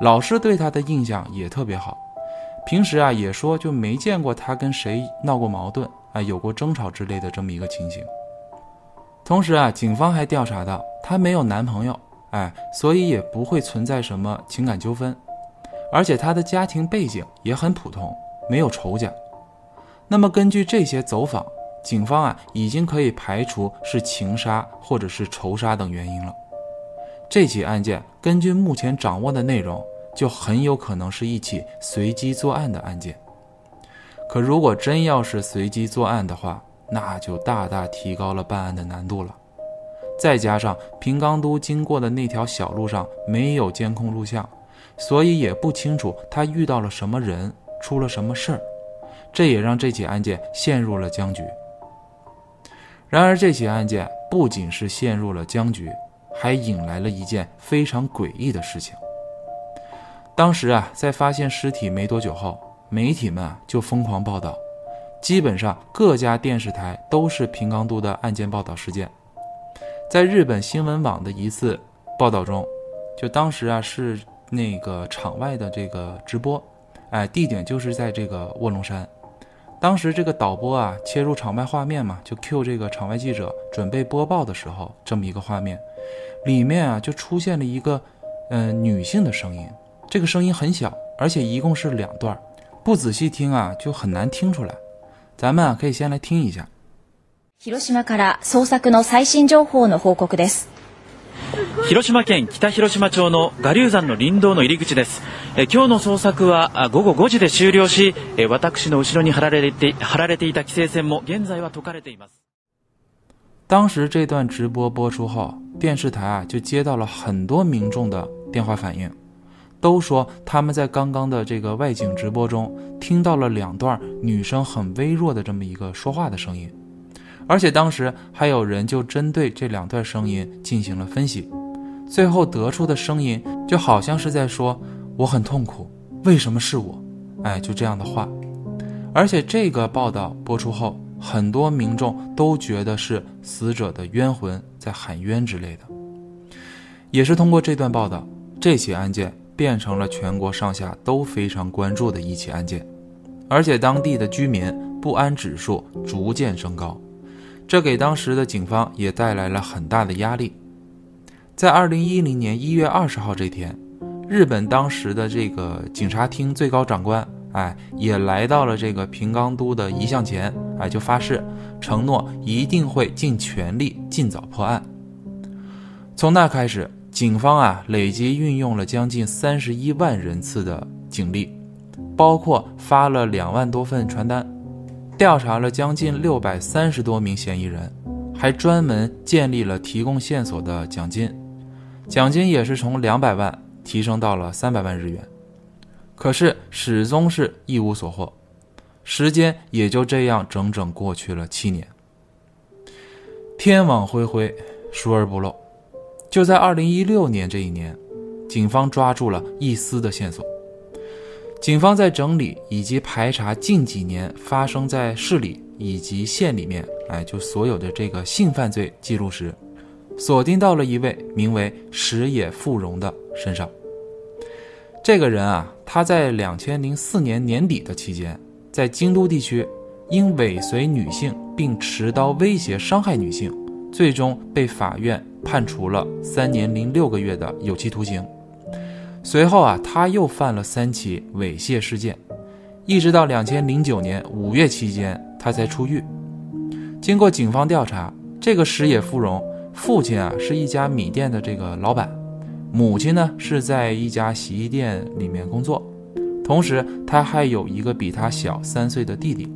老师对他的印象也特别好，平时啊也说就没见过他跟谁闹过矛盾，哎，有过争吵之类的这么一个情形。同时啊，警方还调查到他没有男朋友。哎，所以也不会存在什么情感纠纷，而且他的家庭背景也很普通，没有仇家。那么根据这些走访，警方啊已经可以排除是情杀或者是仇杀等原因了。这起案件根据目前掌握的内容，就很有可能是一起随机作案的案件。可如果真要是随机作案的话，那就大大提高了办案的难度了。再加上平冈都经过的那条小路上没有监控录像，所以也不清楚他遇到了什么人，出了什么事儿，这也让这起案件陷入了僵局。然而，这起案件不仅是陷入了僵局，还引来了一件非常诡异的事情。当时啊，在发现尸体没多久后，媒体们啊就疯狂报道，基本上各家电视台都是平冈都的案件报道事件。在日本新闻网的一次报道中，就当时啊是那个场外的这个直播，哎，地点就是在这个卧龙山。当时这个导播啊切入场外画面嘛，就 Q 这个场外记者准备播报的时候，这么一个画面，里面啊就出现了一个嗯女性的声音，这个声音很小，而且一共是两段，不仔细听啊就很难听出来。咱们啊可以先来听一下。広島から捜索の最新情報の報告です。 広島県北広島町の我流山の林道の入り口です。え今日の捜索は午後5時で終了し、え私の後ろに張られて張られていた規制線も現在は解かれています。当时这段直播播出后，电视台啊就接到了很多民众的电话反映，都说他们在刚刚的这个外景直播中听到了两段女生很微弱的这么一个说话的声音。而且当时还有人就针对这两段声音进行了分析，最后得出的声音就好像是在说“我很痛苦，为什么是我？”哎，就这样的话。而且这个报道播出后，很多民众都觉得是死者的冤魂在喊冤之类的。也是通过这段报道，这起案件变成了全国上下都非常关注的一起案件，而且当地的居民不安指数逐渐升高。这给当时的警方也带来了很大的压力。在二零一零年一月二十号这天，日本当时的这个警察厅最高长官，哎，也来到了这个平冈都的遗像前，哎，就发誓承诺一定会尽全力尽早破案。从那开始，警方啊累计运用了将近三十一万人次的警力，包括发了两万多份传单。调查了将近六百三十多名嫌疑人，还专门建立了提供线索的奖金，奖金也是从两百万提升到了三百万日元。可是始终是一无所获，时间也就这样整整过去了七年。天网恢恢，疏而不漏。就在二零一六年这一年，警方抓住了一丝的线索。警方在整理以及排查近几年发生在市里以及县里面，哎，就所有的这个性犯罪记录时，锁定到了一位名为石野富荣的身上。这个人啊，他在两千零四年年底的期间，在京都地区因尾随女性并持刀威胁伤害女性，最终被法院判处了三年零六个月的有期徒刑。随后啊，他又犯了三起猥亵事件，一直到两千零九年五月期间，他才出狱。经过警方调查，这个石野富荣父亲啊是一家米店的这个老板，母亲呢是在一家洗衣店里面工作，同时他还有一个比他小三岁的弟弟。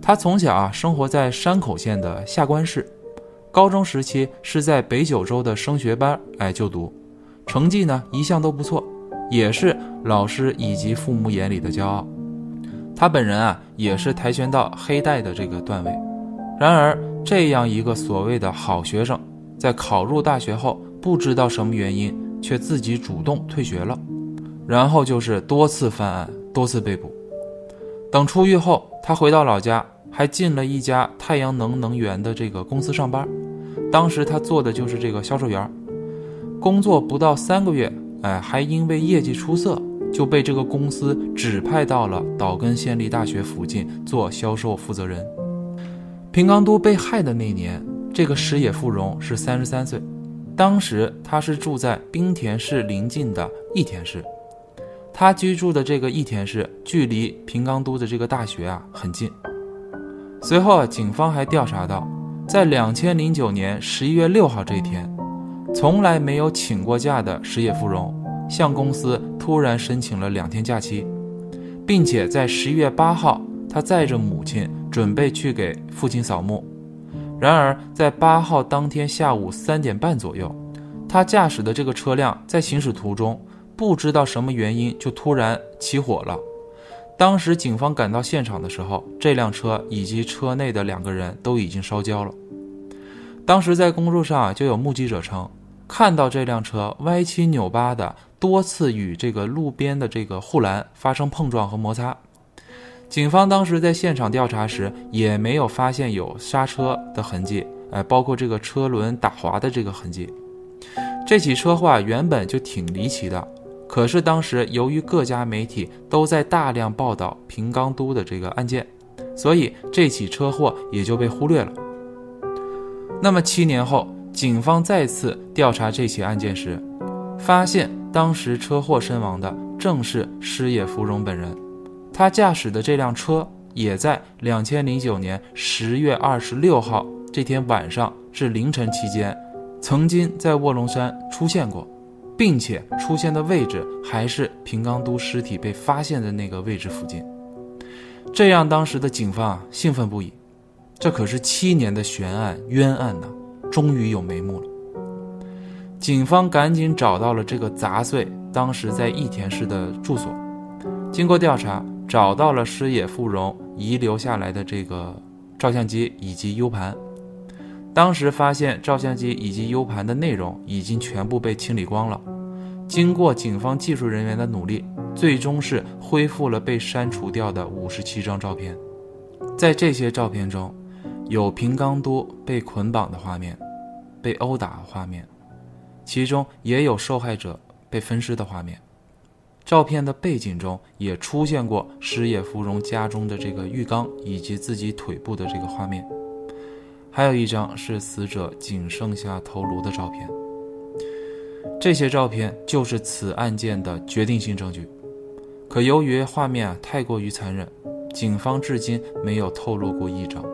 他从小啊生活在山口县的下关市，高中时期是在北九州的升学班哎就读。成绩呢一向都不错，也是老师以及父母眼里的骄傲。他本人啊也是跆拳道黑带的这个段位。然而，这样一个所谓的好学生，在考入大学后不知道什么原因，却自己主动退学了。然后就是多次犯案，多次被捕。等出狱后，他回到老家，还进了一家太阳能能源的这个公司上班。当时他做的就是这个销售员，工作不到三个月，哎，还因为业绩出色，就被这个公司指派到了岛根县立大学附近做销售负责人。平冈都被害的那年，这个石野富荣是三十三岁，当时他是住在滨田市邻近的益田市。他居住的这个益田市距离平冈都的这个大学啊很近。随后啊，警方还调查到，在两千零九年十一月六号这一天，从来没有请过假的石野富荣向公司突然申请了两天假期，并且在十一月八号，他载着母亲准备去给父亲扫墓。然而，在八号当天下午三点半左右，他驾驶的这个车辆在行驶途中。不知道什么原因就突然起火了。当时警方赶到现场的时候，这辆车以及车内的两个人都已经烧焦了。当时在公路上，就有目击者称看到这辆车歪七扭八的，多次与这个路边的这个护栏发生碰撞和摩擦。警方当时在现场调查时，也没有发现有刹车的痕迹，哎，包括这个车轮打滑的这个痕迹。这起车祸原本就挺离奇的。可是当时由于各家媒体都在大量报道平冈都的这个案件，所以这起车祸也就被忽略了。那么七年后，警方再次调查这起案件时，发现当时车祸身亡的正是矢野芙蓉本人，他驾驶的这辆车也在两千零九年十月二十六号这天晚上至凌晨期间，曾经在卧龙山出现过。并且出现的位置还是平冈都尸体被发现的那个位置附近，这让当时的警方啊兴奋不已。这可是七年的悬案冤案呐，终于有眉目了。警方赶紧找到了这个杂碎当时在益田市的住所，经过调查，找到了矢野富荣遗留下来的这个照相机以及 U 盘。当时发现照相机以及 U 盘的内容已经全部被清理光了。经过警方技术人员的努力，最终是恢复了被删除掉的五十七张照片。在这些照片中，有平冈多被捆绑的画面，被殴打的画面，其中也有受害者被分尸的画面。照片的背景中也出现过矢野芙蓉家中的这个浴缸以及自己腿部的这个画面。还有一张是死者仅剩下头颅的照片，这些照片就是此案件的决定性证据。可由于画面啊太过于残忍，警方至今没有透露过一张。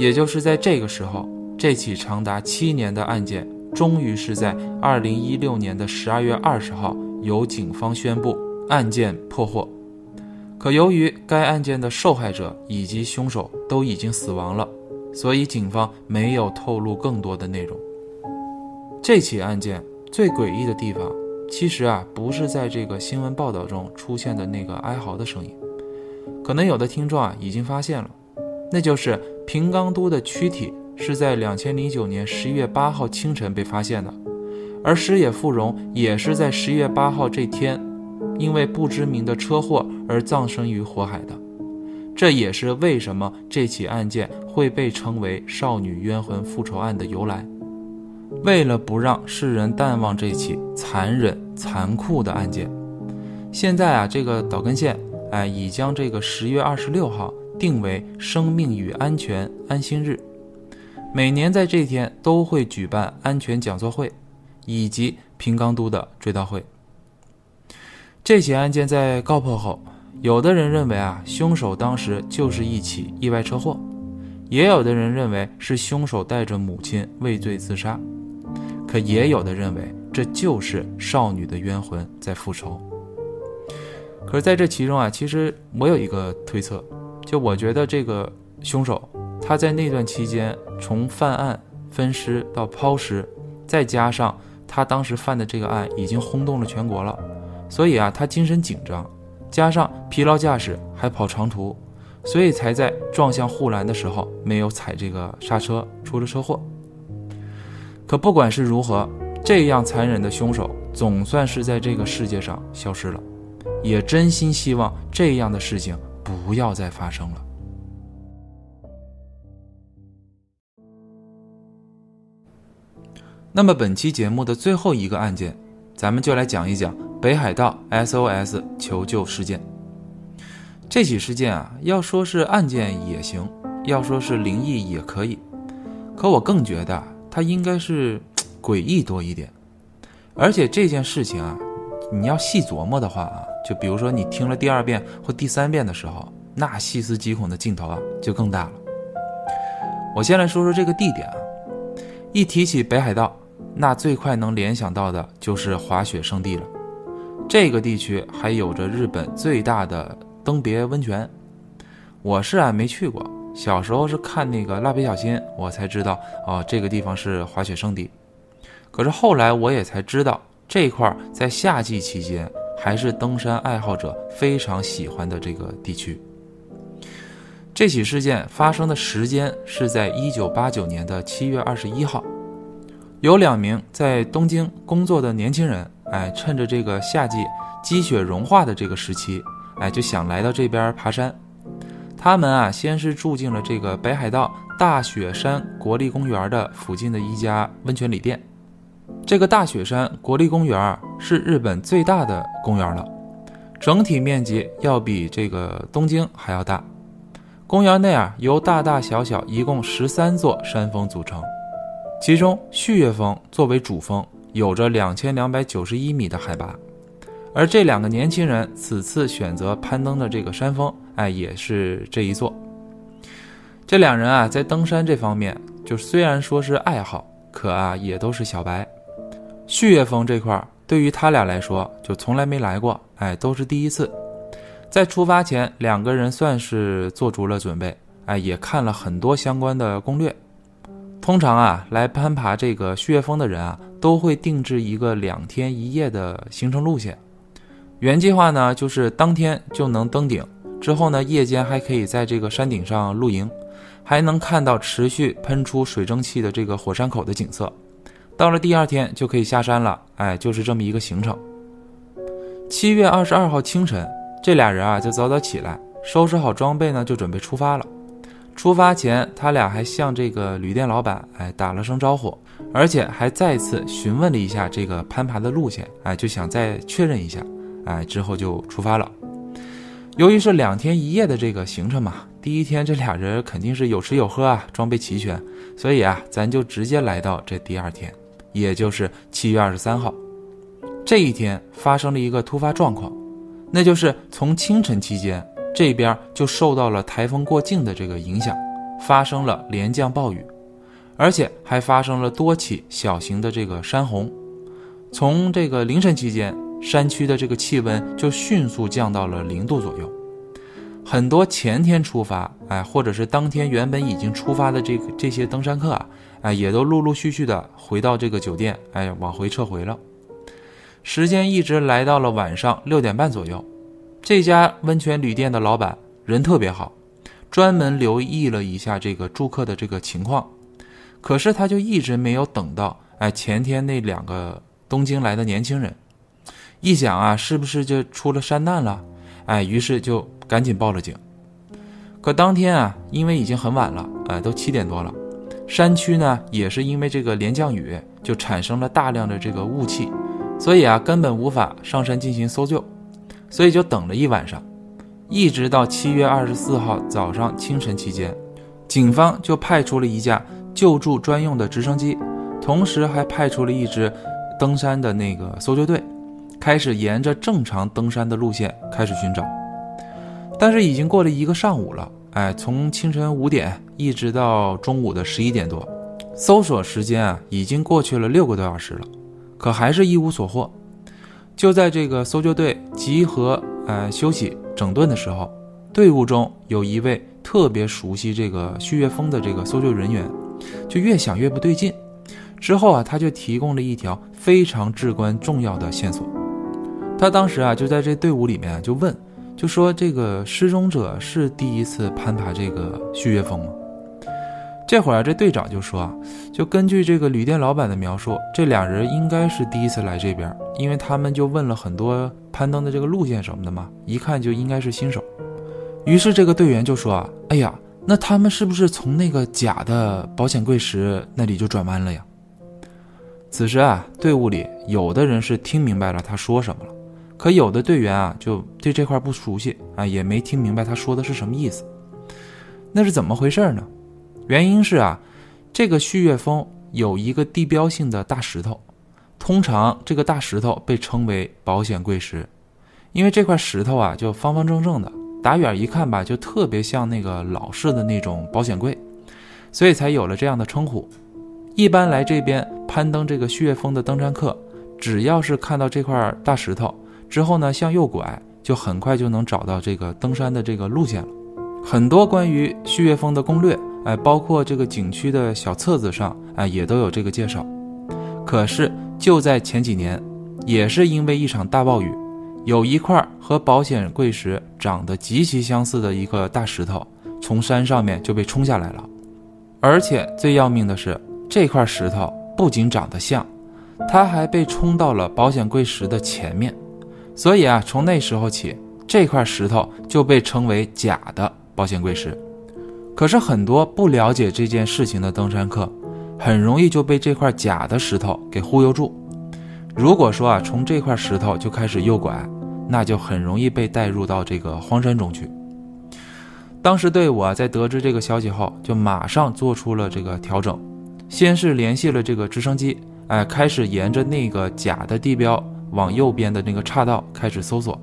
也就是在这个时候，这起长达七年的案件，终于是在二零一六年的十二月二十号由警方宣布案件破获。可由于该案件的受害者以及凶手都已经死亡了。所以警方没有透露更多的内容。这起案件最诡异的地方，其实啊不是在这个新闻报道中出现的那个哀嚎的声音，可能有的听众啊已经发现了，那就是平冈都的躯体是在两千零九年十一月八号清晨被发现的，而石野富荣也是在十一月八号这天，因为不知名的车祸而葬身于火海的。这也是为什么这起案件会被称为“少女冤魂复仇案”的由来。为了不让世人淡忘这起残忍残酷的案件，现在啊，这个岛根县哎已将这个十月二十六号定为生命与安全安心日，每年在这天都会举办安全讲座会，以及平冈都的追悼会。这起案件在告破后。有的人认为啊，凶手当时就是一起意外车祸，也有的人认为是凶手带着母亲畏罪自杀，可也有的认为这就是少女的冤魂在复仇。可是在这其中啊，其实我有一个推测，就我觉得这个凶手他在那段期间从犯案、分尸到抛尸，再加上他当时犯的这个案已经轰动了全国了，所以啊，他精神紧张。加上疲劳驾驶还跑长途，所以才在撞向护栏的时候没有踩这个刹车，出了车祸。可不管是如何，这样残忍的凶手总算是在这个世界上消失了，也真心希望这样的事情不要再发生了。那么本期节目的最后一个案件，咱们就来讲一讲北海道 SOS 求救事件。这起事件啊，要说是案件也行，要说是灵异也可以，可我更觉得它应该是诡异多一点。而且这件事情啊，你要细琢磨的话啊，就比如说你听了第二遍或第三遍的时候，那细思极恐的镜头啊就更大了。我先来说说这个地点啊，一提起北海道。那最快能联想到的就是滑雪圣地了。这个地区还有着日本最大的登别温泉。我是啊没去过，小时候是看那个蜡笔小新，我才知道哦这个地方是滑雪圣地。可是后来我也才知道，这块在夏季期间还是登山爱好者非常喜欢的这个地区。这起事件发生的时间是在一九八九年的七月二十一号。有两名在东京工作的年轻人，哎，趁着这个夏季积雪融化的这个时期，哎，就想来到这边爬山。他们啊，先是住进了这个北海道大雪山国立公园的附近的一家温泉旅店。这个大雪山国立公园是日本最大的公园了，整体面积要比这个东京还要大。公园内啊，由大大小小一共十三座山峰组成。其中，旭月峰作为主峰，有着两千两百九十一米的海拔，而这两个年轻人此次选择攀登的这个山峰，哎，也是这一座。这两人啊，在登山这方面，就虽然说是爱好，可啊，也都是小白。旭月峰这块儿，对于他俩来说，就从来没来过，哎，都是第一次。在出发前，两个人算是做足了准备，哎，也看了很多相关的攻略。通常啊，来攀爬这个旭月峰的人啊，都会定制一个两天一夜的行程路线。原计划呢，就是当天就能登顶，之后呢，夜间还可以在这个山顶上露营，还能看到持续喷出水蒸气的这个火山口的景色。到了第二天就可以下山了，哎，就是这么一个行程。七月二十二号清晨，这俩人啊就早早起来，收拾好装备呢，就准备出发了。出发前，他俩还向这个旅店老板哎打了声招呼，而且还再次询问了一下这个攀爬的路线，哎，就想再确认一下，哎，之后就出发了。由于是两天一夜的这个行程嘛，第一天这俩人肯定是有吃有喝啊，装备齐全，所以啊，咱就直接来到这第二天，也就是七月二十三号。这一天发生了一个突发状况，那就是从清晨期间。这边就受到了台风过境的这个影响，发生了连降暴雨，而且还发生了多起小型的这个山洪。从这个凌晨期间，山区的这个气温就迅速降到了零度左右。很多前天出发，哎，或者是当天原本已经出发的这个这些登山客啊，哎，也都陆陆续续的回到这个酒店，哎，往回撤回了。时间一直来到了晚上六点半左右。这家温泉旅店的老板人特别好，专门留意了一下这个住客的这个情况，可是他就一直没有等到，哎，前天那两个东京来的年轻人，一想啊，是不是就出了山难了？哎，于是就赶紧报了警。可当天啊，因为已经很晚了，哎，都七点多了，山区呢也是因为这个连降雨，就产生了大量的这个雾气，所以啊，根本无法上山进行搜救。所以就等了一晚上，一直到七月二十四号早上清晨期间，警方就派出了一架救助专用的直升机，同时还派出了一支登山的那个搜救队，开始沿着正常登山的路线开始寻找。但是已经过了一个上午了，哎，从清晨五点一直到中午的十一点多，搜索时间啊已经过去了六个多小时了，可还是一无所获。就在这个搜救队集合、呃休息整顿的时候，队伍中有一位特别熟悉这个旭月峰的这个搜救人员，就越想越不对劲。之后啊，他就提供了一条非常至关重要的线索。他当时啊，就在这队伍里面就问，就说这个失踪者是第一次攀爬这个旭月峰吗？这会儿，这队长就说啊，就根据这个旅店老板的描述，这两人应该是第一次来这边，因为他们就问了很多攀登的这个路线什么的嘛，一看就应该是新手。于是这个队员就说啊，哎呀，那他们是不是从那个假的保险柜石那里就转弯了呀？此时啊，队伍里有的人是听明白了他说什么了，可有的队员啊就对这块不熟悉啊，也没听明白他说的是什么意思。那是怎么回事呢？原因是啊，这个旭月峰有一个地标性的大石头，通常这个大石头被称为保险柜石，因为这块石头啊就方方正正的，打远一看吧就特别像那个老式的那种保险柜，所以才有了这样的称呼。一般来这边攀登这个旭月峰的登山客，只要是看到这块大石头之后呢，向右拐，就很快就能找到这个登山的这个路线了。很多关于旭月峰的攻略，哎，包括这个景区的小册子上，哎，也都有这个介绍。可是就在前几年，也是因为一场大暴雨，有一块和保险柜石长得极其相似的一个大石头，从山上面就被冲下来了。而且最要命的是。这块石头不仅长得像，它还被冲到了保险柜石的前面，所以啊，从那时候起，这块石头就被称为假的保险柜石。可是很多不了解这件事情的登山客，很容易就被这块假的石头给忽悠住。如果说啊，从这块石头就开始右拐，那就很容易被带入到这个荒山中去。当时队伍啊，在得知这个消息后，就马上做出了这个调整。先是联系了这个直升机，哎，开始沿着那个假的地标往右边的那个岔道开始搜索。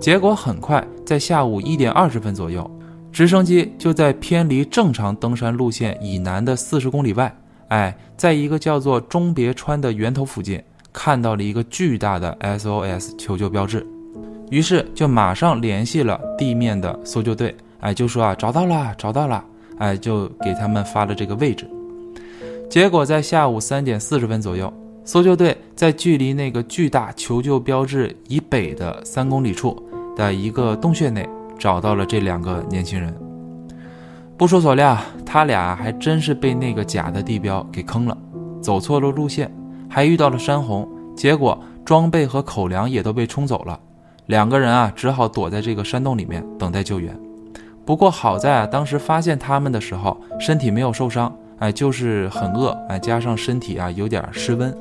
结果很快，在下午一点二十分左右，直升机就在偏离正常登山路线以南的四十公里外，哎，在一个叫做中别川的源头附近，看到了一个巨大的 SOS 求救标志。于是就马上联系了地面的搜救队，哎，就说啊，找到了，找到了，哎，就给他们发了这个位置。结果在下午三点四十分左右，搜救队在距离那个巨大求救标志以北的三公里处的一个洞穴内找到了这两个年轻人。不出所料，他俩还真是被那个假的地标给坑了，走错了路线，还遇到了山洪，结果装备和口粮也都被冲走了。两个人啊，只好躲在这个山洞里面等待救援。不过好在啊，当时发现他们的时候，身体没有受伤。哎，就是很饿，哎，加上身体啊有点失温。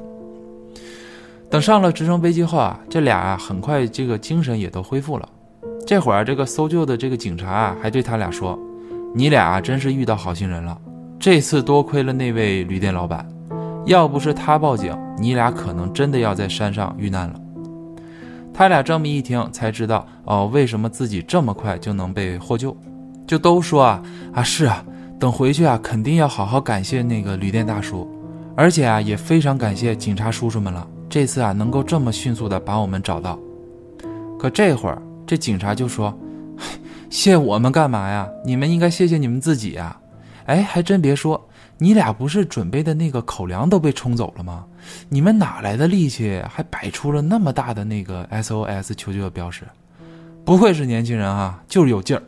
等上了直升飞机后啊，这俩啊很快这个精神也都恢复了。这会儿这个搜救的这个警察啊还对他俩说：“你俩真是遇到好心人了，这次多亏了那位旅店老板，要不是他报警，你俩可能真的要在山上遇难了。”他俩这么一听才知道哦，为什么自己这么快就能被获救，就都说啊啊是啊。等回去啊，肯定要好好感谢那个旅店大叔，而且啊，也非常感谢警察叔叔们了。这次啊，能够这么迅速的把我们找到。可这会儿，这警察就说：“谢我们干嘛呀？你们应该谢谢你们自己呀！”哎，还真别说，你俩不是准备的那个口粮都被冲走了吗？你们哪来的力气，还摆出了那么大的那个 SOS 求救的标识？不愧是年轻人啊，就是有劲儿。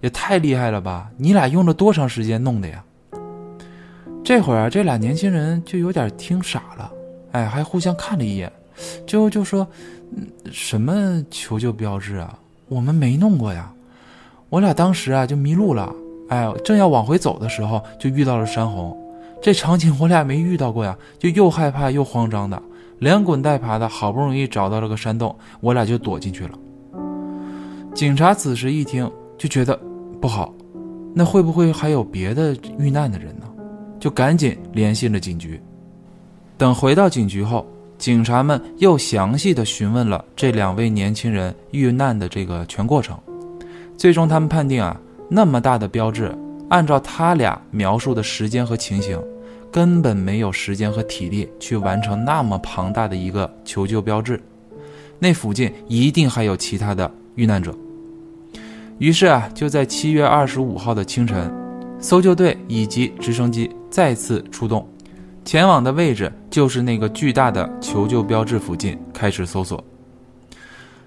也太厉害了吧！你俩用了多长时间弄的呀？这会儿啊，这俩年轻人就有点听傻了，哎，还互相看了一眼，就就说：“什么求救标志啊？我们没弄过呀！我俩当时啊就迷路了，哎，正要往回走的时候就遇到了山洪，这场景我俩没遇到过呀，就又害怕又慌张的，连滚带爬的，好不容易找到了个山洞，我俩就躲进去了。”警察此时一听就觉得。不好，那会不会还有别的遇难的人呢？就赶紧联系了警局。等回到警局后，警察们又详细的询问了这两位年轻人遇难的这个全过程。最终，他们判定啊，那么大的标志，按照他俩描述的时间和情形，根本没有时间和体力去完成那么庞大的一个求救标志。那附近一定还有其他的遇难者。于是啊，就在七月二十五号的清晨，搜救队以及直升机再次出动，前往的位置就是那个巨大的求救标志附近开始搜索。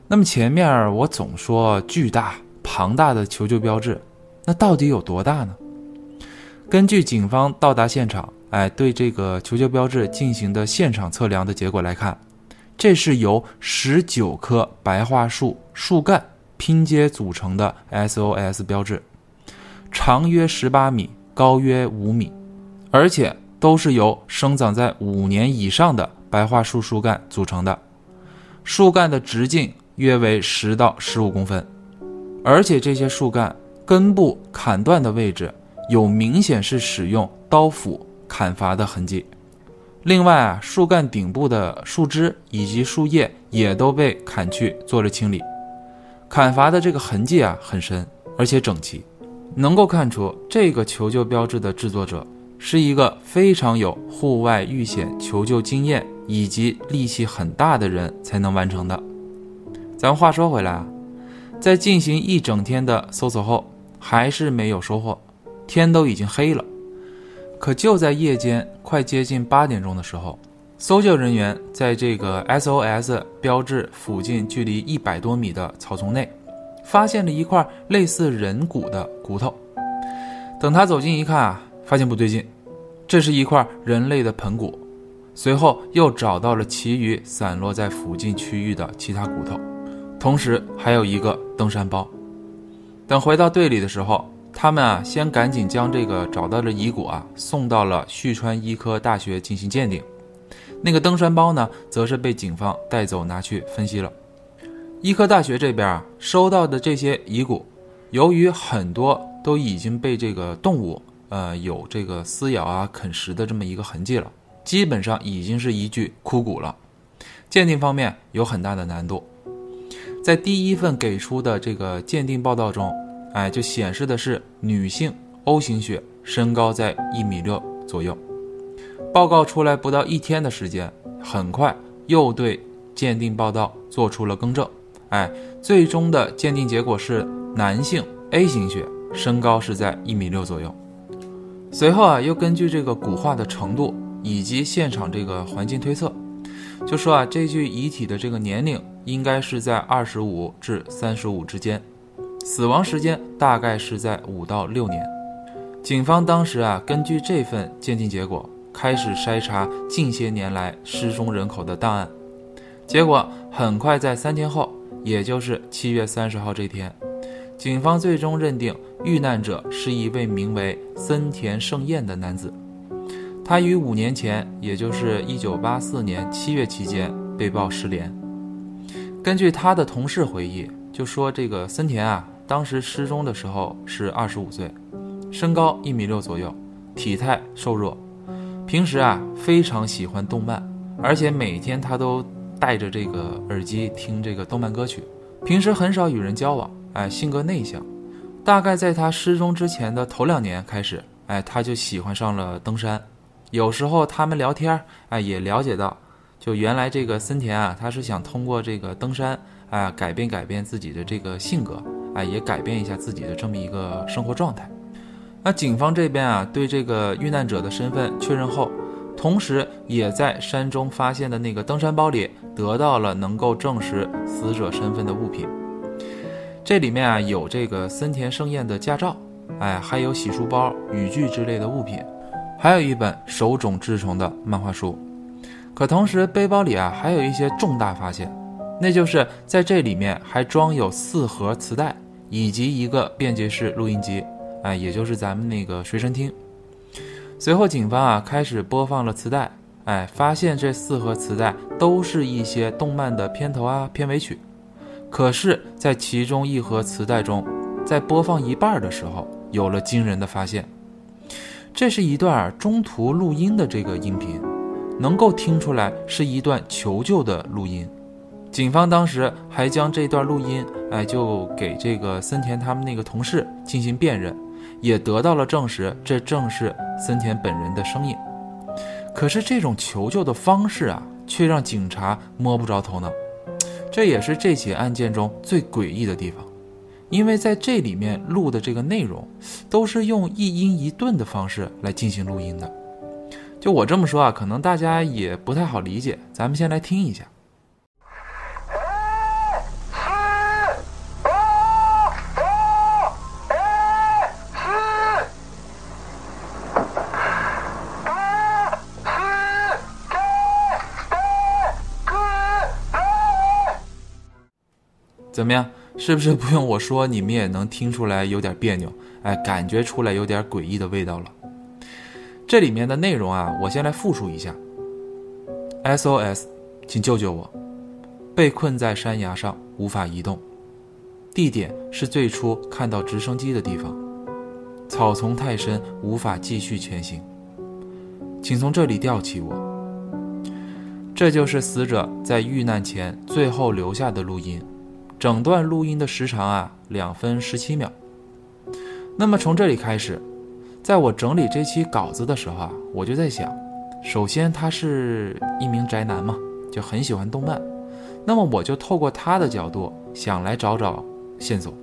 那么前面我总说巨大庞大的求救标志，那到底有多大呢？根据警方到达现场，哎，对这个求救标志进行的现场测量的结果来看，这是由十九棵白桦树树干拼接组成的 SOS 标志，长约十八米，高约五米，而且都是由生长在五年以上的白桦树树干组成的，树干的直径约为十到十五公分，而且这些树干根部砍断的位置。有明显是使用刀斧砍伐的痕迹，另外啊，树干顶部的树枝以及树叶也都被砍去做了清理，砍伐的这个痕迹啊很深，而且整齐，能够看出这个求救标志的制作者是一个非常有户外遇险求救经验以及力气很大的人才能完成的。咱话说回来啊，在进行一整天的搜索后，还是没有收获。天都已经黑了，可就在夜间快接近八点钟的时候，搜救人员在这个 SOS 标志附近距离一百多米的草丛内，发现了一块类似人骨的骨头。等他走近一看啊，发现不对劲，这是一块人类的盆骨。随后又找到了其余散落在附近区域的其他骨头，同时还有一个登山包。等回到队里的时候。他们啊，先赶紧将这个找到的遗骨啊送到了旭川医科大学进行鉴定。那个登山包呢，则是被警方带走拿去分析了。医科大学这边啊，收到的这些遗骨，由于很多都已经被这个动物呃有这个撕咬啊、啃食的这么一个痕迹了，基本上已经是一具枯骨了。鉴定方面有很大的难度，在第一份给出的这个鉴定报道中。哎，就显示的是女性 O 型血，身高在一米六左右。报告出来不到一天的时间，很快又对鉴定报道做出了更正。哎，最终的鉴定结果是男性 A 型血，身高是在一米六左右。随后啊，又根据这个骨化的程度以及现场这个环境推测，就说啊，这具遗体的这个年龄应该是在二十五至三十五之间。死亡时间大概是在五到六年。警方当时啊，根据这份鉴定结果，开始筛查近些年来失踪人口的档案。结果很快在三天后，也就是七月三十号这天，警方最终认定遇难者是一位名为森田圣彦的男子。他于五年前，也就是一九八四年七月期间被曝失联。根据他的同事回忆，就说这个森田啊。当时失踪的时候是二十五岁，身高一米六左右，体态瘦弱，平时啊非常喜欢动漫，而且每天他都戴着这个耳机听这个动漫歌曲。平时很少与人交往，哎，性格内向。大概在他失踪之前的头两年开始，哎，他就喜欢上了登山。有时候他们聊天，哎，也了解到，就原来这个森田啊，他是想通过这个登山，哎，改变改变自己的这个性格。哎，也改变一下自己的这么一个生活状态。那警方这边啊，对这个遇难者的身份确认后，同时也在山中发现的那个登山包里得到了能够证实死者身份的物品。这里面啊有这个森田盛彦的驾照，哎，还有洗漱包、雨具之类的物品，还有一本手冢治虫的漫画书。可同时背包里啊还有一些重大发现，那就是在这里面还装有四盒磁带。以及一个便捷式录音机，哎，也就是咱们那个随身听。随后，警方啊开始播放了磁带，哎，发现这四盒磁带都是一些动漫的片头啊、片尾曲。可是，在其中一盒磁带中，在播放一半的时候，有了惊人的发现。这是一段中途录音的这个音频，能够听出来是一段求救的录音。警方当时还将这段录音，哎，就给这个森田他们那个同事进行辨认，也得到了证实，这正是森田本人的声音。可是这种求救的方式啊，却让警察摸不着头脑。这也是这起案件中最诡异的地方，因为在这里面录的这个内容，都是用一音一顿的方式来进行录音的。就我这么说啊，可能大家也不太好理解，咱们先来听一下。怎么样？是不是不用我说，你们也能听出来有点别扭？哎，感觉出来有点诡异的味道了。这里面的内容啊，我先来复述一下。SOS，请救救我！被困在山崖上，无法移动。地点是最初看到直升机的地方。草丛太深，无法继续前行。请从这里吊起我。这就是死者在遇难前最后留下的录音。整段录音的时长啊，两分十七秒。那么从这里开始，在我整理这期稿子的时候啊，我就在想，首先他是一名宅男嘛，就很喜欢动漫。那么我就透过他的角度想来找找线索。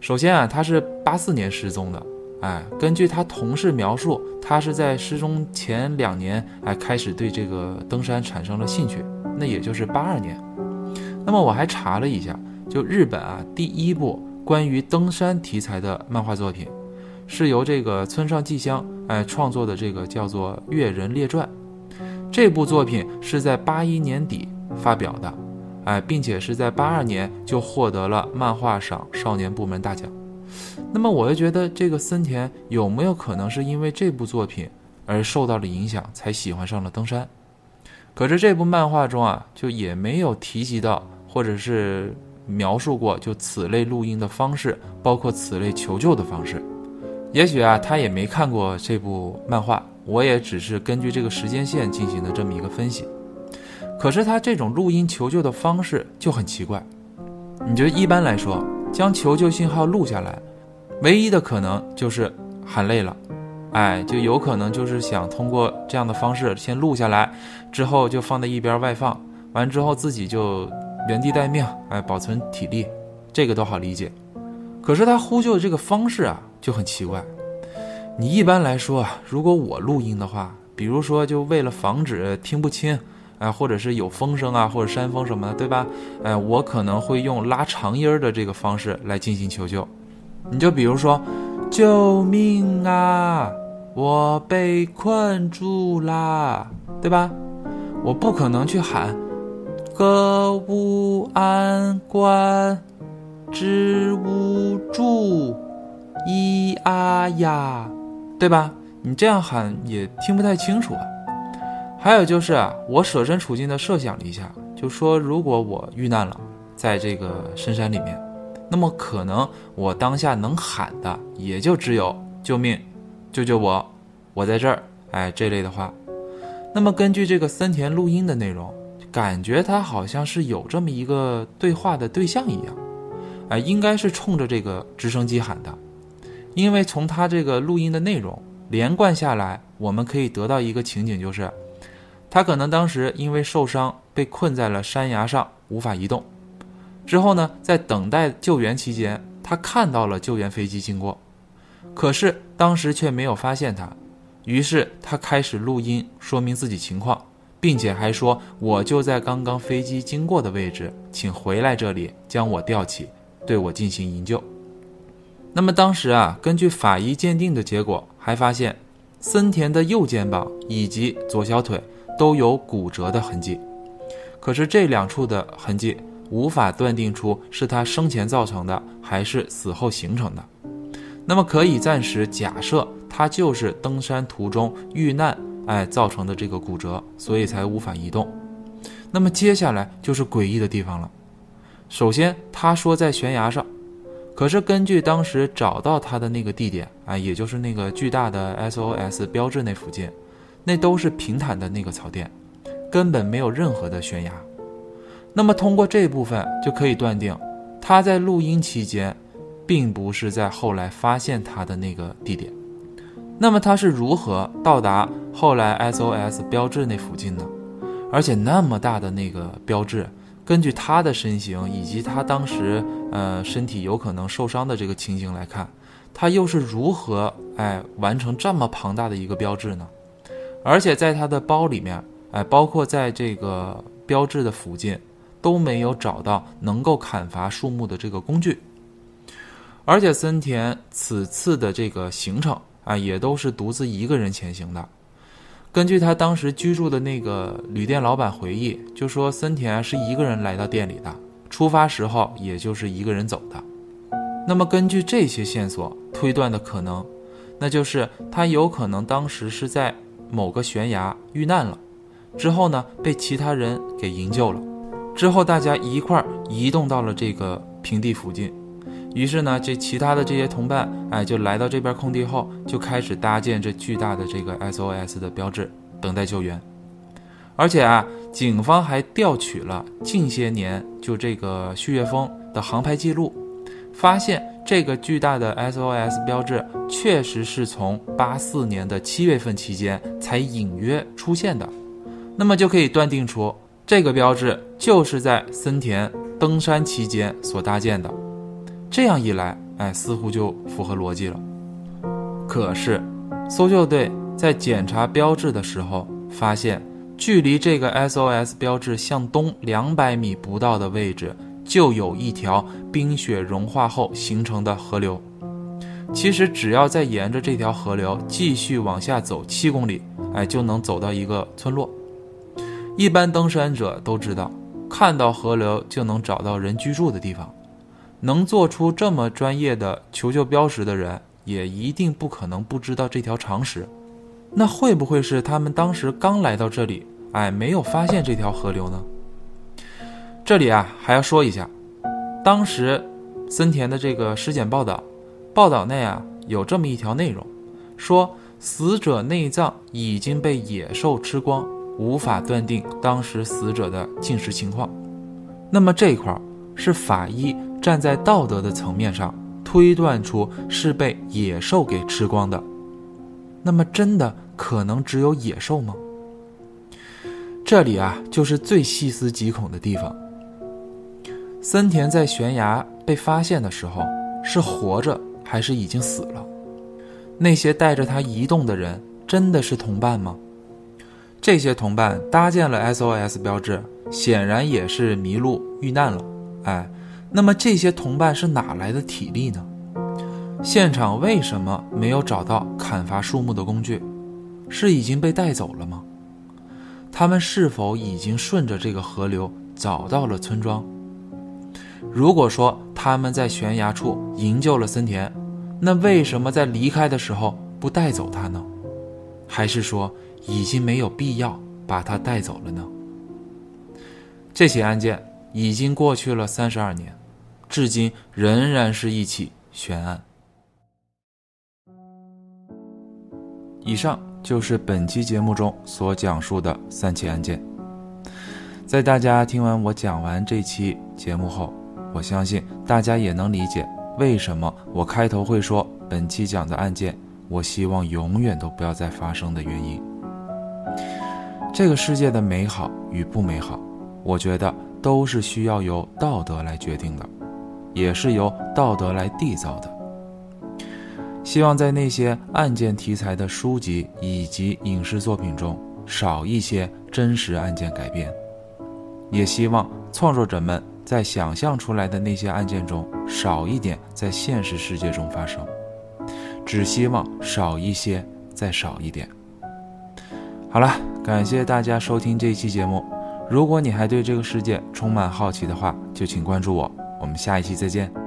首先啊，他是八四年失踪的，哎，根据他同事描述，他是在失踪前两年哎开始对这个登山产生了兴趣，那也就是八二年。那么我还查了一下，就日本啊，第一部关于登山题材的漫画作品，是由这个村上纪香哎创作的，这个叫做《越人列传》。这部作品是在八一年底发表的，哎，并且是在八二年就获得了漫画赏少年部门大奖。那么我就觉得，这个森田有没有可能是因为这部作品而受到了影响，才喜欢上了登山？可是这部漫画中啊，就也没有提及到，或者是描述过就此类录音的方式，包括此类求救的方式。也许啊，他也没看过这部漫画，我也只是根据这个时间线进行的这么一个分析。可是他这种录音求救的方式就很奇怪。你觉得一般来说，将求救信号录下来，唯一的可能就是喊累了。哎，就有可能就是想通过这样的方式先录下来，之后就放在一边外放，完之后自己就原地待命，哎，保存体力，这个都好理解。可是他呼救的这个方式啊就很奇怪。你一般来说啊，如果我录音的话，比如说就为了防止听不清，哎，或者是有风声啊或者山风什么的，对吧？哎，我可能会用拉长音儿的这个方式来进行求救。你就比如说，救命啊！我被困住啦，对吧？我不可能去喊“歌舞安关，知无助，咿啊呀”，对吧？你这样喊也听不太清楚啊。还有就是啊，我设身处地的设想了一下，就说如果我遇难了，在这个深山里面，那么可能我当下能喊的也就只有“救命”。救救我，我在这儿！哎，这类的话，那么根据这个森田录音的内容，感觉他好像是有这么一个对话的对象一样，哎，应该是冲着这个直升机喊的，因为从他这个录音的内容连贯下来，我们可以得到一个情景，就是他可能当时因为受伤被困在了山崖上，无法移动，之后呢，在等待救援期间，他看到了救援飞机经过。可是当时却没有发现他，于是他开始录音说明自己情况，并且还说：“我就在刚刚飞机经过的位置，请回来这里将我吊起，对我进行营救。”那么当时啊，根据法医鉴定的结果，还发现森田的右肩膀以及左小腿都有骨折的痕迹，可是这两处的痕迹无法断定出是他生前造成的还是死后形成的。那么可以暂时假设，他就是登山途中遇难，哎造成的这个骨折，所以才无法移动。那么接下来就是诡异的地方了。首先，他说在悬崖上，可是根据当时找到他的那个地点，哎，也就是那个巨大的 SOS 标志那附近，那都是平坦的那个草甸，根本没有任何的悬崖。那么通过这部分就可以断定，他在录音期间。并不是在后来发现他的那个地点，那么他是如何到达后来 SOS 标志那附近呢？而且那么大的那个标志，根据他的身形以及他当时呃身体有可能受伤的这个情形来看，他又是如何哎完成这么庞大的一个标志呢？而且在他的包里面，哎，包括在这个标志的附近，都没有找到能够砍伐树木的这个工具。而且森田此次的这个行程啊，也都是独自一个人前行的。根据他当时居住的那个旅店老板回忆，就说森田是一个人来到店里的，出发时候也就是一个人走的。那么根据这些线索推断的可能，那就是他有可能当时是在某个悬崖遇难了，之后呢被其他人给营救了，之后大家一块儿移动到了这个平地附近。于是呢，这其他的这些同伴，哎，就来到这边空地后，就开始搭建这巨大的这个 SOS 的标志，等待救援。而且啊，警方还调取了近些年就这个旭月峰的航拍记录，发现这个巨大的 SOS 标志确实是从八四年的七月份期间才隐约出现的。那么就可以断定出，这个标志就是在森田登山期间所搭建的。这样一来，哎，似乎就符合逻辑了。可是，搜救队在检查标志的时候，发现距离这个 SOS 标志向东两百米不到的位置，就有一条冰雪融化后形成的河流。其实，只要再沿着这条河流继续往下走七公里，哎，就能走到一个村落。一般登山者都知道，看到河流就能找到人居住的地方。能做出这么专业的求救标识的人，也一定不可能不知道这条常识。那会不会是他们当时刚来到这里，哎，没有发现这条河流呢？这里啊，还要说一下，当时森田的这个尸检报道，报道内啊有这么一条内容，说死者内脏已经被野兽吃光，无法断定当时死者的进食情况。那么这一块是法医。站在道德的层面上推断出是被野兽给吃光的，那么真的可能只有野兽吗？这里啊，就是最细思极恐的地方。森田在悬崖被发现的时候是活着还是已经死了？那些带着他移动的人真的是同伴吗？这些同伴搭建了 SOS 标志，显然也是迷路遇难了。哎。那么这些同伴是哪来的体力呢？现场为什么没有找到砍伐树木的工具？是已经被带走了吗？他们是否已经顺着这个河流找到了村庄？如果说他们在悬崖处营救了森田，那为什么在离开的时候不带走他呢？还是说已经没有必要把他带走了呢？这起案件已经过去了三十二年。至今仍然是一起悬案。以上就是本期节目中所讲述的三起案件。在大家听完我讲完这期节目后，我相信大家也能理解为什么我开头会说本期讲的案件，我希望永远都不要再发生的原因。这个世界的美好与不美好，我觉得都是需要由道德来决定的。也是由道德来缔造的。希望在那些案件题材的书籍以及影视作品中少一些真实案件改编，也希望创作者们在想象出来的那些案件中少一点在现实世界中发生，只希望少一些再少一点。好了，感谢大家收听这一期节目。如果你还对这个世界充满好奇的话，就请关注我。我们下一期再见。